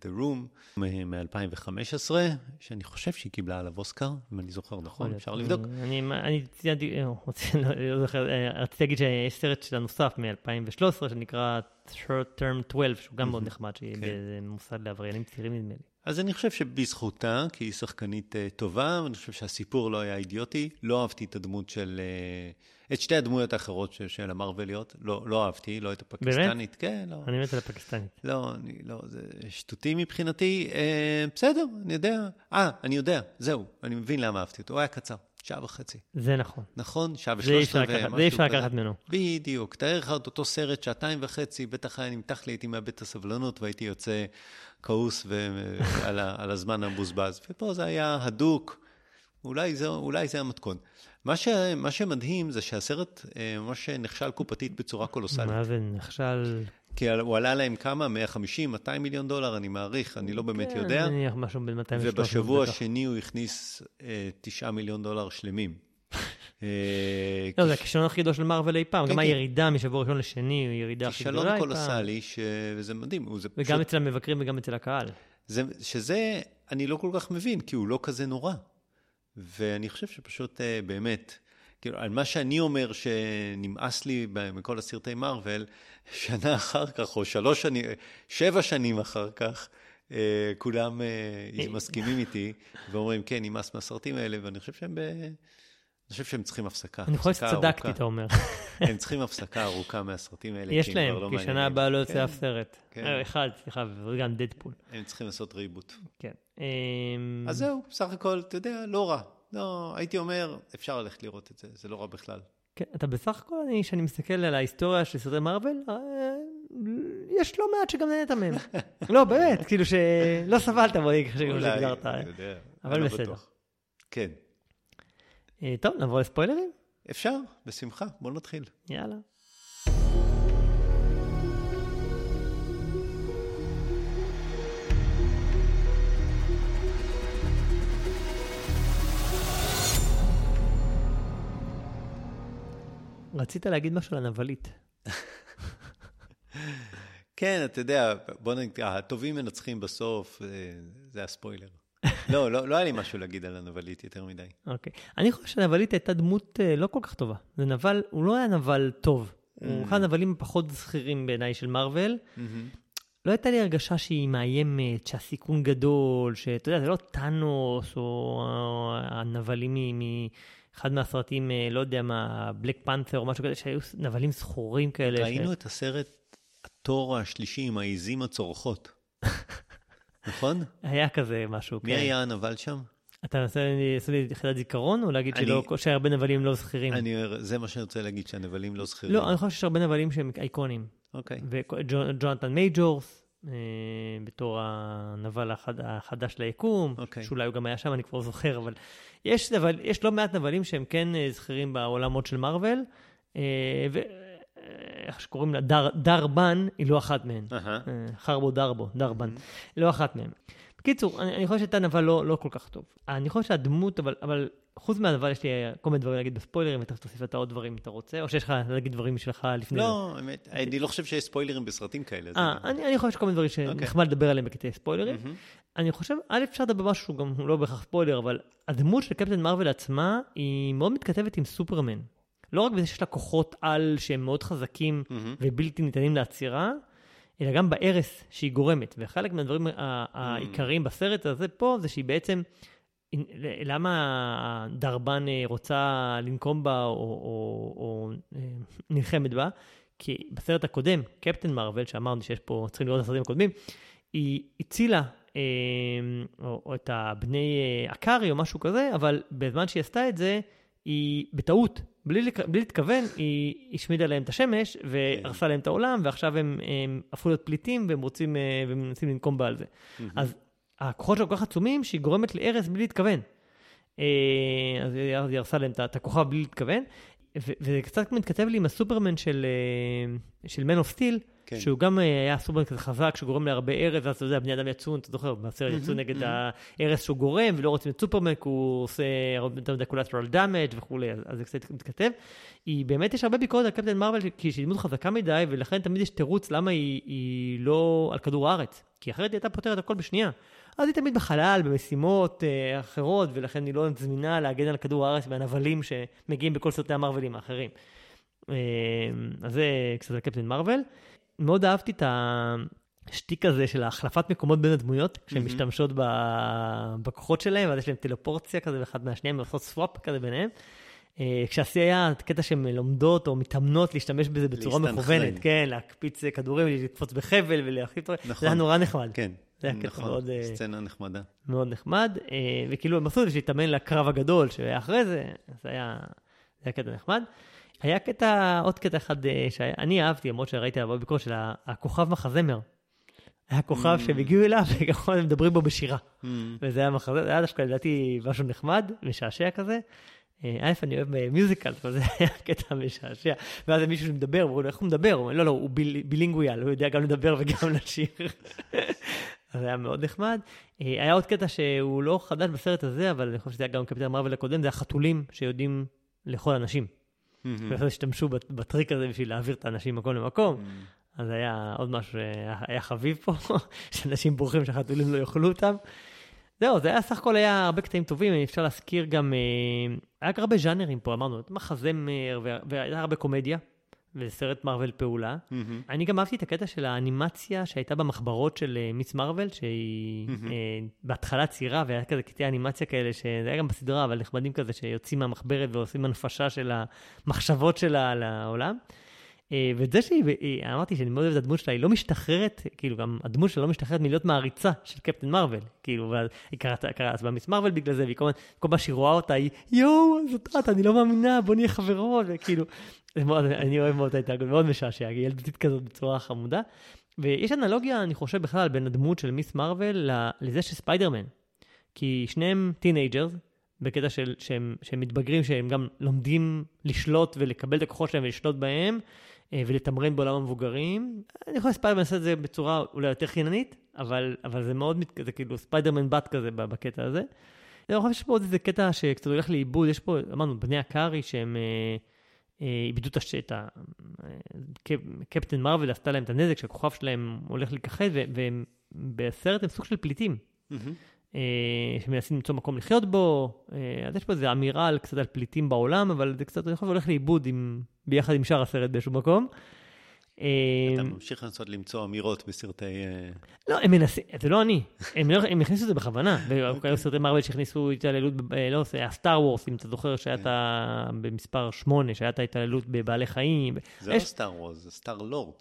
A: The Room, מ-2015, שאני חושב שהיא קיבלה עליו אוסקר, אם אני זוכר נכון, אפשר. לבדוק.
B: אני, אני ציינתי, אה, לא- לא זוכר, אה, רציתי להגיד שיש סרט שלה נוסף מ-2013 שנקרא Short Term 12, שהוא גם מאוד נחמד, שהיא
A: כן.
B: באיזה מוסד לעבריינים צעירים נדמה לי.
A: אז אני חושב שבזכותה, כי היא שחקנית uh, טובה, ואני חושב שהסיפור לא היה אידיוטי. לא אהבתי את הדמות של... Uh, את שתי הדמויות האחרות של, של המרווליות. לא, לא אהבתי, לא את הפקיסטנית. כן, לא.
B: אני מת על הפקיסטנית.
A: לא, אני, לא, זה שטותי מבחינתי. אה, בסדר, אני יודע. אה, אני יודע, זהו, אני מבין למה אהבתי אותו. הוא היה קצר, שעה וחצי.
B: זה נכון.
A: נכון? שעה ושלושת רבעי, משהו
B: זה אי אפשר
A: כזה.
B: לקחת ממנו.
A: בדיוק. תאר לך את אותו סרט, שעתיים וחצי, בטח היה נמתח לי, הייתי מאבד את הסבלנות והייתי יוצא כעוס ו- *laughs* על, ה- על הזמן המבוזבז. ופה זה היה הדוק, אולי זה, אולי זה המתכון. מה, ש, מה שמדהים זה שהסרט אה, ממש נכשל קופתית בצורה קולוסלית.
B: מה זה נכשל?
A: כי הוא עלה להם כמה? 150, 200 מיליון דולר, אני מעריך, אני לא באמת
B: כן,
A: יודע.
B: נניח משהו בין 200 ל-300
A: ובשבוע. השני הוא הכניס אה, 9 מיליון דולר שלמים. אה, *laughs*
B: לא, זה הכישלון הכי גדול של מארוול אי פעם.
A: כן,
B: גם
A: כן.
B: הירידה משבוע ראשון לשני היא ירידה הכי גדולה
A: כישלון
B: אי פעם.
A: קולוסלי, ש... וזה מדהים.
B: וגם
A: פשוט...
B: אצל המבקרים וגם אצל הקהל.
A: זה, שזה, אני לא כל כך מבין, כי הוא לא כזה נורא. ואני חושב שפשוט אה, באמת, כאילו, על מה שאני אומר שנמאס לי מכל הסרטי מארוול, שנה אחר כך, או שלוש שנים, שבע שנים אחר כך, אה, כולם אה, מסכימים איתי, ואומרים, כן, נמאס מהסרטים האלה, ואני חושב שהם ב... אני חושב שהם צריכים הפסקה.
B: אני חושב שצדקתי. אתה אומר.
A: הם צריכים הפסקה ארוכה מהסרטים האלה,
B: יש להם,
A: לא
B: כי. שנה הבאה לא
A: כן,
B: יוצא אף סרט.
A: כן.
B: אה, אחד, סליחה, וגם דדפול.
A: הם צריכים לעשות ריבוט.
B: כן. אמ,
A: אז זהו, בסך הכל, אתה יודע, לא רע. לא, הייתי אומר, אפשר ללכת לראות את זה, זה לא רע בכלל.
B: כן, אתה בסך הכל, אני, כשאני מסתכל על ההיסטוריה של סרטי מארוול, אה, יש לא מעט שגם נהנית מהם. *laughs* לא, באמת, כאילו שלא סבלת בו, כמו
A: אולי,
B: שהגדרת.
A: אני יודע,
B: אבל
A: לא
B: בסדר.
A: כן.
B: אה, טוב, נעבור לספוילרים?
A: אפשר, בשמחה, בוא נתחיל.
B: יאללה. רצית להגיד משהו על הנבלית.
A: כן, אתה יודע, בוא נגיד, הטובים מנצחים בסוף, אה, זה הספוילר. *laughs* לא, לא, לא היה לי משהו להגיד על הנבלית יותר מדי.
B: אוקיי. אני חושב שהנבלית הייתה דמות אה, לא כל כך טובה. זה נבל, הוא לא היה נבל טוב. הוא אחד הנבלים הפחות זכירים בעיניי של מארוול. לא הייתה לי הרגשה שהיא מאיימת, שהסיכון גדול, שאתה יודע, זה לא טאנוס או אה, הנבלים מאחד מהסרטים, אה, לא יודע מה, Black Panther או משהו כזה, שהיו נבלים זכורים כאלה.
A: ראינו
B: ש...
A: את הסרט התור השלישי עם העיזים הצורחות. *laughs* נכון?
B: היה כזה משהו.
A: מי
B: כן.
A: היה הנבל שם?
B: אתה מנסה לעשות לי יחידת זיכרון, או להגיד
A: אני-
B: שלא, שהרבה נבלים לא זכירים?
A: אני, זה מה שאני רוצה להגיד, שהנבלים לא זכירים.
B: לא, אני חושב שיש הרבה נבלים שהם אייקונים.
A: אוקיי.
B: וג'ונתן מייג'ורס, אה, בתור הנבל החד, החדש ליקום,
A: אוקיי.
B: שאולי הוא גם היה שם, אני כבר זוכר, אבל יש, נבל, יש לא מעט נבלים שהם כן אה, זכירים בעולמות של מארוול, ואיך שקוראים לה, דר, דרבן, היא לא אחת מהן. אה, חרבו דרבו, דרבן, לא אחת מהן. בקיצור, אני, אני חושב שהייתה נבל לא, לא כל כך טוב. אני חושב שהדמות, אבל, אבל חוץ מהנבל יש לי כל מיני דברים להגיד בספוילרים, ותכף תוסיף אתה עוד דברים אם אתה רוצה, או שיש לך להגיד דברים משלך לפני.
A: לא, האמת, אני לא חושב שיש ספוילרים בסרטים כאלה.
B: אה,
A: אני-
B: אני, חושב שיש כל מיני דברים שנחמד לדבר עליהם בקטעי ספוילרים. אני חושב, א', אפשר לדבר משהו גם לא בהכרח ספוילר, אבל הדמות של קפטן מרוויל עצמה, היא מאוד מתכתבת עם סופרמן. לא רק בזה שיש לה כוחות על שהם מאוד חזקים. ובלתי ניתנים לעצירה, אלא גם בהרס שהיא גורמת. וחלק מהדברים. העיקריים בסרט הזה פה, זה שהיא בעצם, למה הדרבן אה, רוצה לנקום בה או, או, או אה, נלחמת בה? כי בסרט הקודם, קפטן מרוויל, שאמרנו שיש פה, צריכים לראות את הסרטים הקודמים, היא הצילה אה, או, או את הבני אקארי או משהו כזה, אבל בזמן שהיא עשתה את זה, היא בטעות, בלי, בלי להתכוון, היא השמידה להם את השמש והרסה להם את העולם, ועכשיו הם, הם הפכו להיות פליטים והם רוצים, והם מנסים לנקום בה על זה. אז הכוחות שלה כל כך עצומים שהיא גורמת להרס בלי להתכוון. אה, אז היא היא הרסה להם את הכוכב בלי להתכוון. וזה קצת מתכתב לי עם הסופרמן של, אה, של Man of Steel,
A: כן.
B: שהוא גם אה, היה סופרמן כזה חזק, שגורם להרבה הרס, ואז אתה יודע, בני אדם יצאו, אתה זוכר, בסרט יצאו נגד ההרס שהוא גורם, ולא רוצים את סופרמן, כי הוא עושה הרבה יותר מדי collateral damage וכולי, אז- אז זה קצת מתכתב. היא באמת, יש הרבה ביקורת על קפטן מרוויל, כי שהיא דמות חזקה מדי, ולכן תמיד יש תירוץ למה היא, היא לא על כדור הארץ. כי אחרת היא הייתה פותרת הכל בשנייה. אז היא תמיד בחלל, במשימות אה, אחרות, ולכן היא לא זמינה להגן על כדור הארץ מהנבלים שמגיעים בכל סרטי המרווילים האחרים. אה, אז זה קצת על קפטן מרוויל. מאוד אהבתי את השטיק הזה של החלפת מקומות בין הדמויות, כשהן
A: מהמם.
B: משתמשות ב- בכוחות שלהם, ואז יש להם טלפורציה כזה אחד מהשניהם, ועושות סוואפ כזה ביניהם. אה, כשהשיא היה קטע שהן לומדות או מתאמנות להשתמש בזה בצורה. מכוונת, כן, להקפיץ כדורים, לקפוץ בחבל ולהחליף דברים, זה
A: נכון.
B: היה נורא נחמד.
A: כן,
B: זה היה קטע
A: נכון,
B: מאוד, אה,
A: סצנה נחמדה.
B: מאוד נחמד, אה, וכאילו הם עשו את זה שהתאמן לקרב הגדול שהיה אחרי זה, זה היה, זה היה קטע נחמד. היה קטע, עוד קטע אחד אה, שאני אהבתי, למרות שראיתי עליו ביקורת של הכוכב מחזמר. היה כוכב
A: Mm.
B: שהם הגיעו אליו, *laughs* וככה הם מדברים בו בשירה.
A: Mm,
B: וזה היה מחזה, זה היה דווקא לדעתי משהו נחמד, משעשע כזה. א', אני אוהב מיוזיקל, אבל זה *laughs* היה קטע משעשע. ואז מישהו שמדבר, ואומרים לו, איך הוא מדבר? הוא אומר, לא, לא, הוא ביל- בילינגוויאל, הוא יודע גם לדבר וגם לשיר. אז זה היה מאוד נחמד. אה, היה עוד קטע שהוא לא חדש בסרט הזה, אבל אני חושב שזה היה גם קפיטן מרוויל הקודם, זה החתולים שיודעים לאכול אנשים. ואז השתמשו בט- בטריק הזה בשביל להעביר את האנשים ממקום למקום. אז היה עוד משהו שהיה היה חביב פה, *laughs* שאנשים בורחים שהחתולים לא יאכלו אותם. זהו, זה היה סך הכל היה הרבה קטעים טובים, אפשר להזכיר גם, אה, היה הרבה ז'אנרים פה, אמרנו, מחזמר, וה- והיה הרבה קומדיה, וסרט מארוול פעולה.
A: מהמם.
B: אני גם אהבתי את הקטע של האנימציה שהייתה במחברות של אה, מיס מארוול, שהיא
A: מהמם.
B: אה, בהתחלה צעירה, והיה כזה קטעי אנימציה כאלה, שזה היה גם בסדרה, אבל נחמדים כזה, שיוצאים מהמחברת ועושים הנפשה של המחשבות שלה לעולם. אה, ואת זה שהיא, היא- אמרתי שאני מאוד אוהב את הדמות שלה, היא לא משתחררת, כאילו גם הדמות שלה לא משתחררת מלהיות מעריצה של קפטן מרוויל, כאילו, ואז היא קראת אז במיס מרוויל בגלל זה, והיא כל פעם שהיא רואה אותה, היא, יואו, זאת את, אני לא מאמינה, בוא נהיה חברות, וכאילו, מאוד, אני אוהב מאוד את ההתנהגות, מאוד משעשע, היא ילדותית כזאת בצורה חמודה. ויש אנלוגיה, אני חושב, בכלל, בין הדמות של Ms. Marvel לזה של ספיידרמן. כי שניהם teenagers, בקטע של, שהם, שהם מתבגרים, שהם גם לומדים לשלוט ולקבל את הכוחות שלהם ולשלוט בהם, אה, ולתמרן בעולם המבוגרים. אני חושב שספיידרמן עושה את זה בצורה אולי יותר חיננית, אבל, אבל זה מאוד, מת- זה כאילו ספיידרמן בת כזה בקטע הזה. אני חושב שיש פה עוד איזה קטע שקצת הולך לאיבוד, יש פה, אמרנו, בני הקרי שהם אה, אה, איבדו את ה... אה, קפ- קפטן מרוויל עשתה להם את הנזק, שהכוכב שלהם הולך להיכחד, והם בסרט הם סוג של פליטים.
A: מהמם.
B: אה, שמנסים למצוא מקום לחיות בו, אה, אז יש פה איזו אמירה על, קצת על פליטים בעולם, אבל זה קצת, אני חושב, הולך לאיבוד עם, ביחד עם שאר הסרט באיזשהו מקום. אה,
A: אתה ממשיך לנסות למצוא אמירות בסרטי...
B: לא, הם מנסים, זה לא אני, הם, לא, הם הכניסו את זה בכוונה. *laughs* והיו סרטי מרוויל שהכניסו התעללות, לא, זה היה סטאר וורס, אם אתה זוכר שהיה את ה... במספר 8, שהיה את ההתעללות בבעלי חיים.
A: זה לא סטאר וורז, זה סטאר לורד.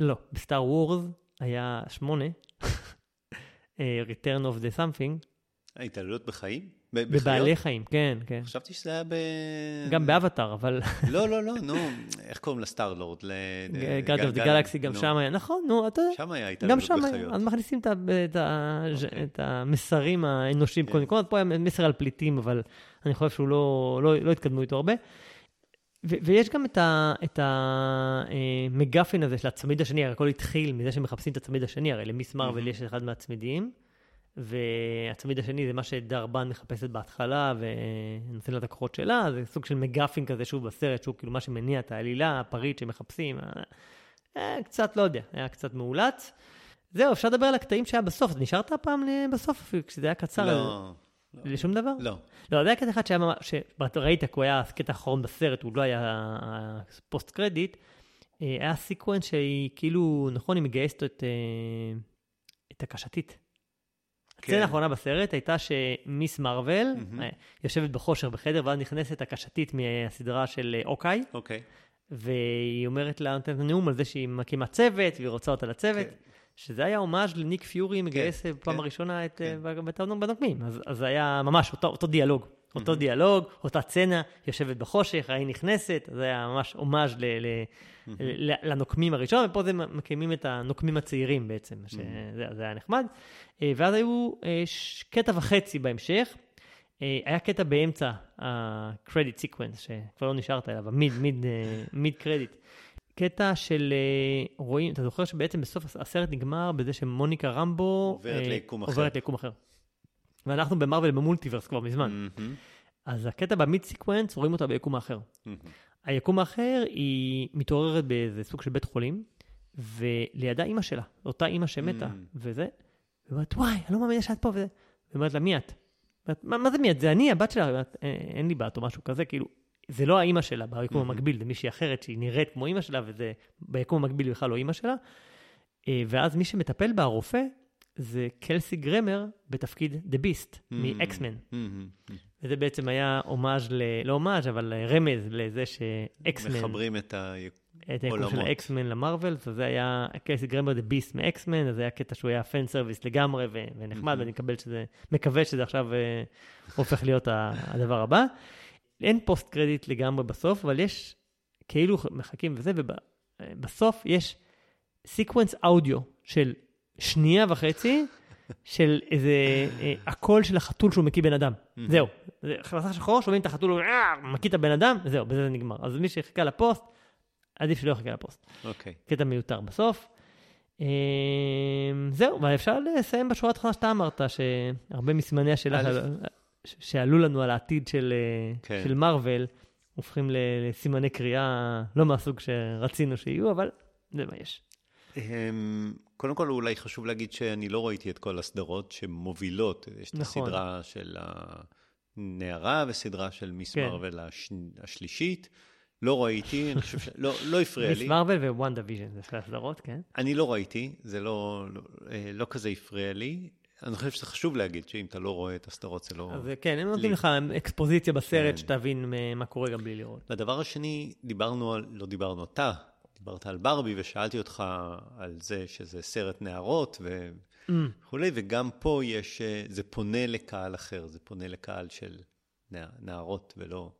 B: לא, בסטאר וורס היה 8, אה, Return of the something,
A: ההתעללות בחיים? ב- בחיות?
B: בבעלי חיים, כן, כן.
A: חשבתי שזה היה ב...
B: גם באבטאר, אבל
A: לא, לא, לא, נו, איך קוראים לסטאר לורד?
B: God of the Galaxy גם שם היה, נכון, נו, אתה יודע,
A: שם היה
B: גם
A: התעללות
B: שם היה,
A: בחיות.
B: אז מכניסים את
A: אוקיי.
B: המסרים האנושיים,
A: כן.
B: קודם כל, פה היה מסר על פליטים, אבל אני חושב שהוא לא, לא, לא התקדמו איתו הרבה. ויש גם את, את המגפין הזה של הצמיד השני, הרי הכל התחיל מזה שמחפשים את הצמיד השני, הרי למיס מרוויל. יש אחד מהצמידים, והצמיד השני זה מה שדרבן מחפשת בהתחלה, ונותן לה את הכוחות שלה, זה סוג של מגפין כזה, שוב בסרט, שהוא כאילו מה שמניע את העלילה, הפריט שמחפשים, אה, אה, קצת, לא יודע, היה קצת מאולץ. זהו, אפשר לדבר על הקטעים שהיה בסוף, נשארת פעם ל- בסוף כשזה היה קצר,
A: לא,
B: אז- לשום דבר?
A: לא.
B: לא, זה היה קטע אחד שהיה ממש, שראית, כי הוא היה הקטע האחרון בסרט, הוא לא היה post credit, אה, היה sequence שהיא כאילו, נכון, היא מגייסת את, אה, את הקשתית.
A: כן.
B: הסצנה האחרונה בסרט הייתה ש Ms.
A: Marvel.
B: אה, יושבת בחושך בחדר, ואז נכנסת הקשתית מהסדרה של Hawkeye, אוקיי. והיא אומרת לה, נותנת נאום על זה שהיא מקימה צוות, והיא רוצה אותה לצוות.
A: כן.
B: שזה היה הומאז' לניק פיורי מגייס בפעם
A: כן,
B: הראשונה את
A: כן.
B: אה, ב- בנוקמים. אז אז זה היה ממש אותו אותו דיאלוג. אותו דיאלוג, אותה צצנה, יושבת בחושך, ההיא נכנסת, זה היה ממש הומאז' ל- ל- ל- לנוקמים הראשון, ופה זה מקימים את הנוקמים הצעירים בעצם, שזה זה היה נחמד. אה, ואז היו אה, קטע וחצי בהמשך. היה קטע באמצע ה-credit sequence, שכבר לא נשארת אליו, ה-mid, mid, mid credit. קטע של אה, רואים, אתה זוכר שבעצם בסוף הסרט נגמר בזה שמוניקה רמבו
A: עוברת
B: אה,
A: ליקום אחר.
B: עוברת ליקום אחר. ואנחנו במארוול במולטיברס כבר מזמן. אז הקטע ב-mid sequence, רואים אותה ביקום האחר. היקום האחר, היא מתעוררת באיזה סוג של בית חולים, ולידה אימא שלה, אותה אימא שמתה,
A: Mm.
B: וזה. היא אומרת, וואי, אני לא מאמינה שאת פה וזה. היא אומרת לה, מי את? מה, מה זה מי את? זה אני, הבת שלך. אומרת, "אה, אין לי בת או משהו כזה, כאילו, זה לא האימא שלה ביקום
A: מהמם.
B: המקביל, זה מישהי אחרת שהיא נראית כמו אימא שלה, וזה ביקום המקביל בכלל לא אימא שלה. אה, ואז מי שמטפל בה, הרופא, זה קלסי גראמר בתפקיד The Beast, מאקס-מן.
A: Mm-hmm.
B: וזה בעצם היה הומאז' ל... לא הומאז', אבל רמז לזה שאקס-מן,
A: מחברים את ה...
B: את היקום של
A: עולמות.
B: אקס-מן למארוול, אז זה היה קלסי גראמר The Beast מאקס-מן, אז זה היה קטע שהוא היה fan service לגמרי ונחמד. ואני מקווה שזה עכשיו אה, הופך להיות הדבר הבא. אין post credit לגמרי בסוף, אבל יש כאילו מחכים וזה, ובסוף יש sequence audio של שנייה וחצי, של איזה אה, הקול של החתול שהוא מקיא בן אדם. זהו. זה מסך שחור, שומעים את החתול, הוא "אה", מקיא את הבן אדם, זהו, בזה זה נגמר. אז מי שחיכה ל-post, עדיף שלא יחכה ל-post.
A: אוקיי.
B: קטע מיותר בסוף. אה, זהו, ואפשר לסיים בשורה התחתונה שאתה אמרת, שהרבה מסימני השאלה שעלו לנו על העתיד של, אה,
A: כן.
B: של מארוול, הופכים לסימני קריאה לא מהסוג שרצינו שיהיו, אבל זה מה יש.
A: קודם כל, אולי חשוב להגיד שאני לא ראיתי את כל הסדרות שמובילות. יש את
B: נכון.
A: הסדרה של הנערה וסדרה של מיס
B: כן.
A: מרוויל הש... השלישית. לא ראיתי, אני חושב ש... לא, לא הפריע,
B: miss
A: לי.
B: מיז מארוול ווונדה ויז'ן, זה שתי הסדרות, כן?
A: אני לא ראיתי, זה לא, לא, אה, לא כזה הפריע לי. אני חושב שזה חשוב להגיד שאם אתה לא רואה את הסדרות זה לא...
B: אז כן, הם נותנים. לך אקספוזיציה בסרט,
A: כן.
B: שתבין מה קורה גם בלי לראות.
A: לדבר השני, דיברנו על, לא דיברנו אתה, דיברת על ברבי ושאלתי אותך על זה שזה סרט נערות.
B: Mm,
A: וכולי, וגם פה יש, אה, זה פונה לקהל אחר, זה פונה לקהל של נע, נערות ולא...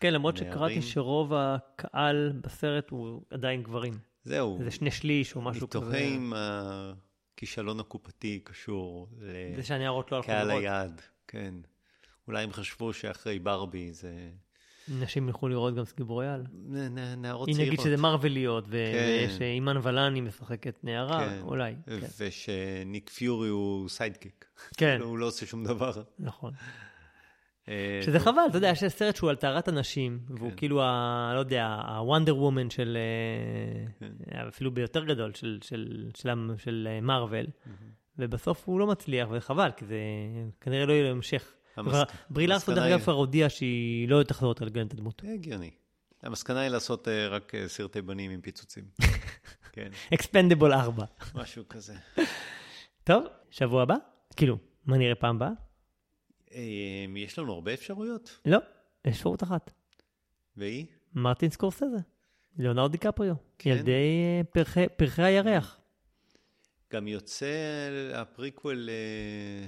B: כן, למרות
A: נערים.
B: שקראתי שרוב הקהל בסרט הוא עדיין גברים.
A: זהו,
B: זה שני שליש או משהו
A: אני
B: כזה.
A: תוהה אם הכישלון הקופתי קשור
B: לא
A: לקהל. היעד, כן. אולי הם חשבו שאחרי ברבי זה
B: נשים ילכו לראות גם סגיב רויאל.
A: נ- נ- נערות צעירות.
B: נגיד שזה מרוויליות,
A: כן.
B: ויש אימאן ולאני משחקת נערה,
A: כן.
B: אולי. כן.
A: ושניק פיורי הוא סיידקיק.
B: כן, *laughs*
A: הוא לא עושה שום דבר.
B: נכון.
A: אה,
B: שזה חבל, אתה יודע, יש סרט שהוא על טהרת הנשים, והוא
A: כן.
B: כאילו, ה- לא יודע, הוונדר וומן של, אה,
A: כן.
B: אפילו ביותר גדול, של- של- של המ- של אה, מארוול, ובסוף הוא לא מצליח, וזה חבל, כי זה כנראה לא יהיה לו המשך. ברי לארסון, דרך אגב, כבר הודיעה שהיא לא תחזור יותר לגן את הדמות.
A: הגיוני. המסקנה היא לעשות רק סרטי בנים עם פיצוצים. *laughs* כן,
B: אקספנדבלס 4.
A: משהו כזה.
B: טוב, שבוע הבא? כאילו, מה נראה פעם הבאה?
A: אה, יש לנו הרבה אפשרויות,
B: לא, יש אפשרות אחת.
A: והיא?
B: מרטין סקורסזה, ליאונרדו דיקפריו,
A: כן.
B: ילדי אה, פרחי- פרחי הירח.
A: גם יוצא ה-prequel אה,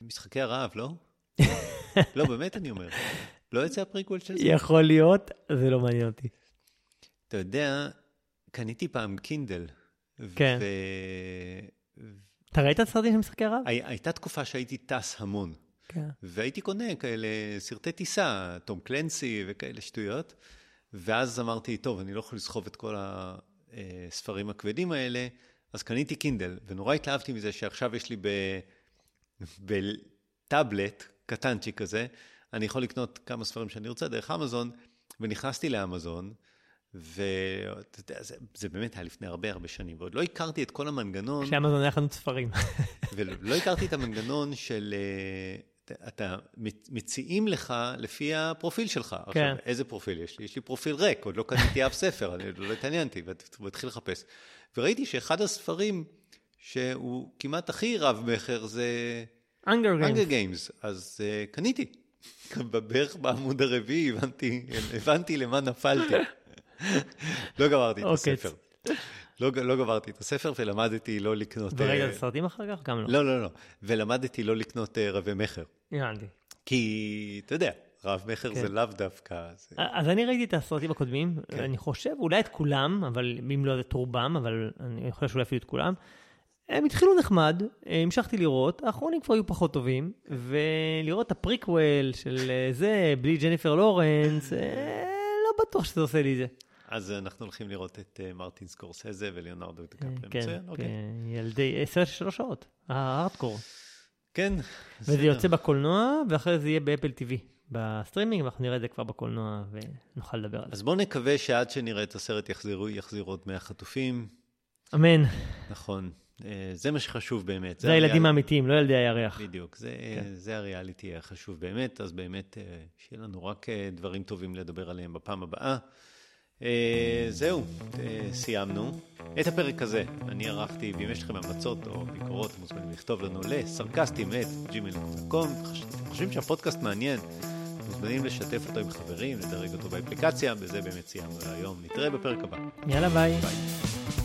A: משחקי הרעב, לא? *laughs* לא, באמת אני אומר. לא יוצא ה-prequel של זה?
B: יכול להיות, זה לא מעניין אותי.
A: אתה יודע, קניתי פעם קינדל.
B: כן.
A: ו-
B: אתה ראית את הסרטים של משחקי הרעב?
A: הי- הייתה תקופה שהייתי טס המון,
B: כן.
A: והייתי קונה כאלה ספרי טיסה, תום קלנסי וכאלה שטויות, ואז אמרתי, טוב, אני לא יכול לסחוב את כל הספרים הכבדים האלה, אז קניתי קינדל, ונורא התלהבתי מזה שעכשיו יש לי ב... בטאבלט קטנצ'יק כזה, אני יכול לקנות כמה ספרים שאני רוצה דרך אמזון, ונכנסתי לאמזון, ואתה יודע, זה, זה באמת היה לפני הרבה הרבה שנים, ועוד לא הכרתי את כל המנגנון.
B: כשאמזון היה חנות ספרים.
A: ולא הכרתי את המנגנון של... אתה- מציעים לך לפי הפרופיל שלך. עכשיו, איזה פרופיל יש לי? יש לי פרופיל ריק, עוד לא קניתי אף ספר, אני לא התעניינתי, והתחיל לחפש. וראיתי שאחד הספרים שהוא כמעט הכי רב-מכר זה
B: אנגר
A: Hunger
B: גיימס.
A: Games, אז uh, קניתי. בערך בעמוד הרביעי הבנתי, הבנתי למה נפלתי. לא גמרתי את
B: אוקיי.
A: הספר. לא, לא גמרתי את הספר ולמדתי לא לקנות...
B: וראית
A: אה,
B: את הסרטים אחר כך? גם לא.
A: לא, לא, לא. ולמדתי לא לקנות אה, רבי מכר.
B: הבנתי.
A: כי, אתה יודע, רב מכר
B: כן.
A: זה לאו דווקא... זה...
B: אז אני ראיתי את הסרטים הקודמים,
A: כן.
B: אני חושב, אולי את כולם, אבל אם לא את רובם, אבל אני חושב שאולי אפילו את כולם. הם התחילו נחמד, אה, המשכתי לראות, האחרונים כבר היו פחות טובים, ולראות את ה-prequel של זה, בלי ג'ניפר לורנס, לא בטוח שזה עושה לי את זה.
A: אז אנחנו הולכים לראות את אה, מרטין סקורסזה וליאונרדו דיקפריו.
B: כן,
A: מצוין, אוקיי.
B: כן, ילדי, אה, סרט של שלוש שעות, הארדקור.
A: כן.
B: וזה. יוצא בקולנוע, ואחרי זה יהיה ב-Apple TV, בסטרימינג, ואנחנו נראה את זה כבר בקולנוע, ונוכל לדבר על זה.
A: אז בואו נקווה שעד שנראה את הסרט יחזירו, יחזירו עוד 100 חטופים.
B: אמן.
A: נכון. אה, זה מה שחשוב באמת.
B: זה הילדים האמיתיים, לא ילדי הירח.
A: בדיוק, זה, כן. זה הריאליטי החשוב באמת, אז באמת שיהיה לנו רק דברים טובים לדבר עליהם בפעם הבאה. זהו, סיימנו. את הפרק הזה אני ערכתי, ואם יש לכם המלצות או ביקורות, אתם מוזמנים לכתוב לנו לסרקסטים את gmail.com. חושבים שהפודקאסט מעניין, מוזמנים לשתף אותו עם חברים, לדרג אותו באפליקציה, בזה באמת סיימנו להיום. נתראה בפרק הבא.
B: יאללה ביי. ביי.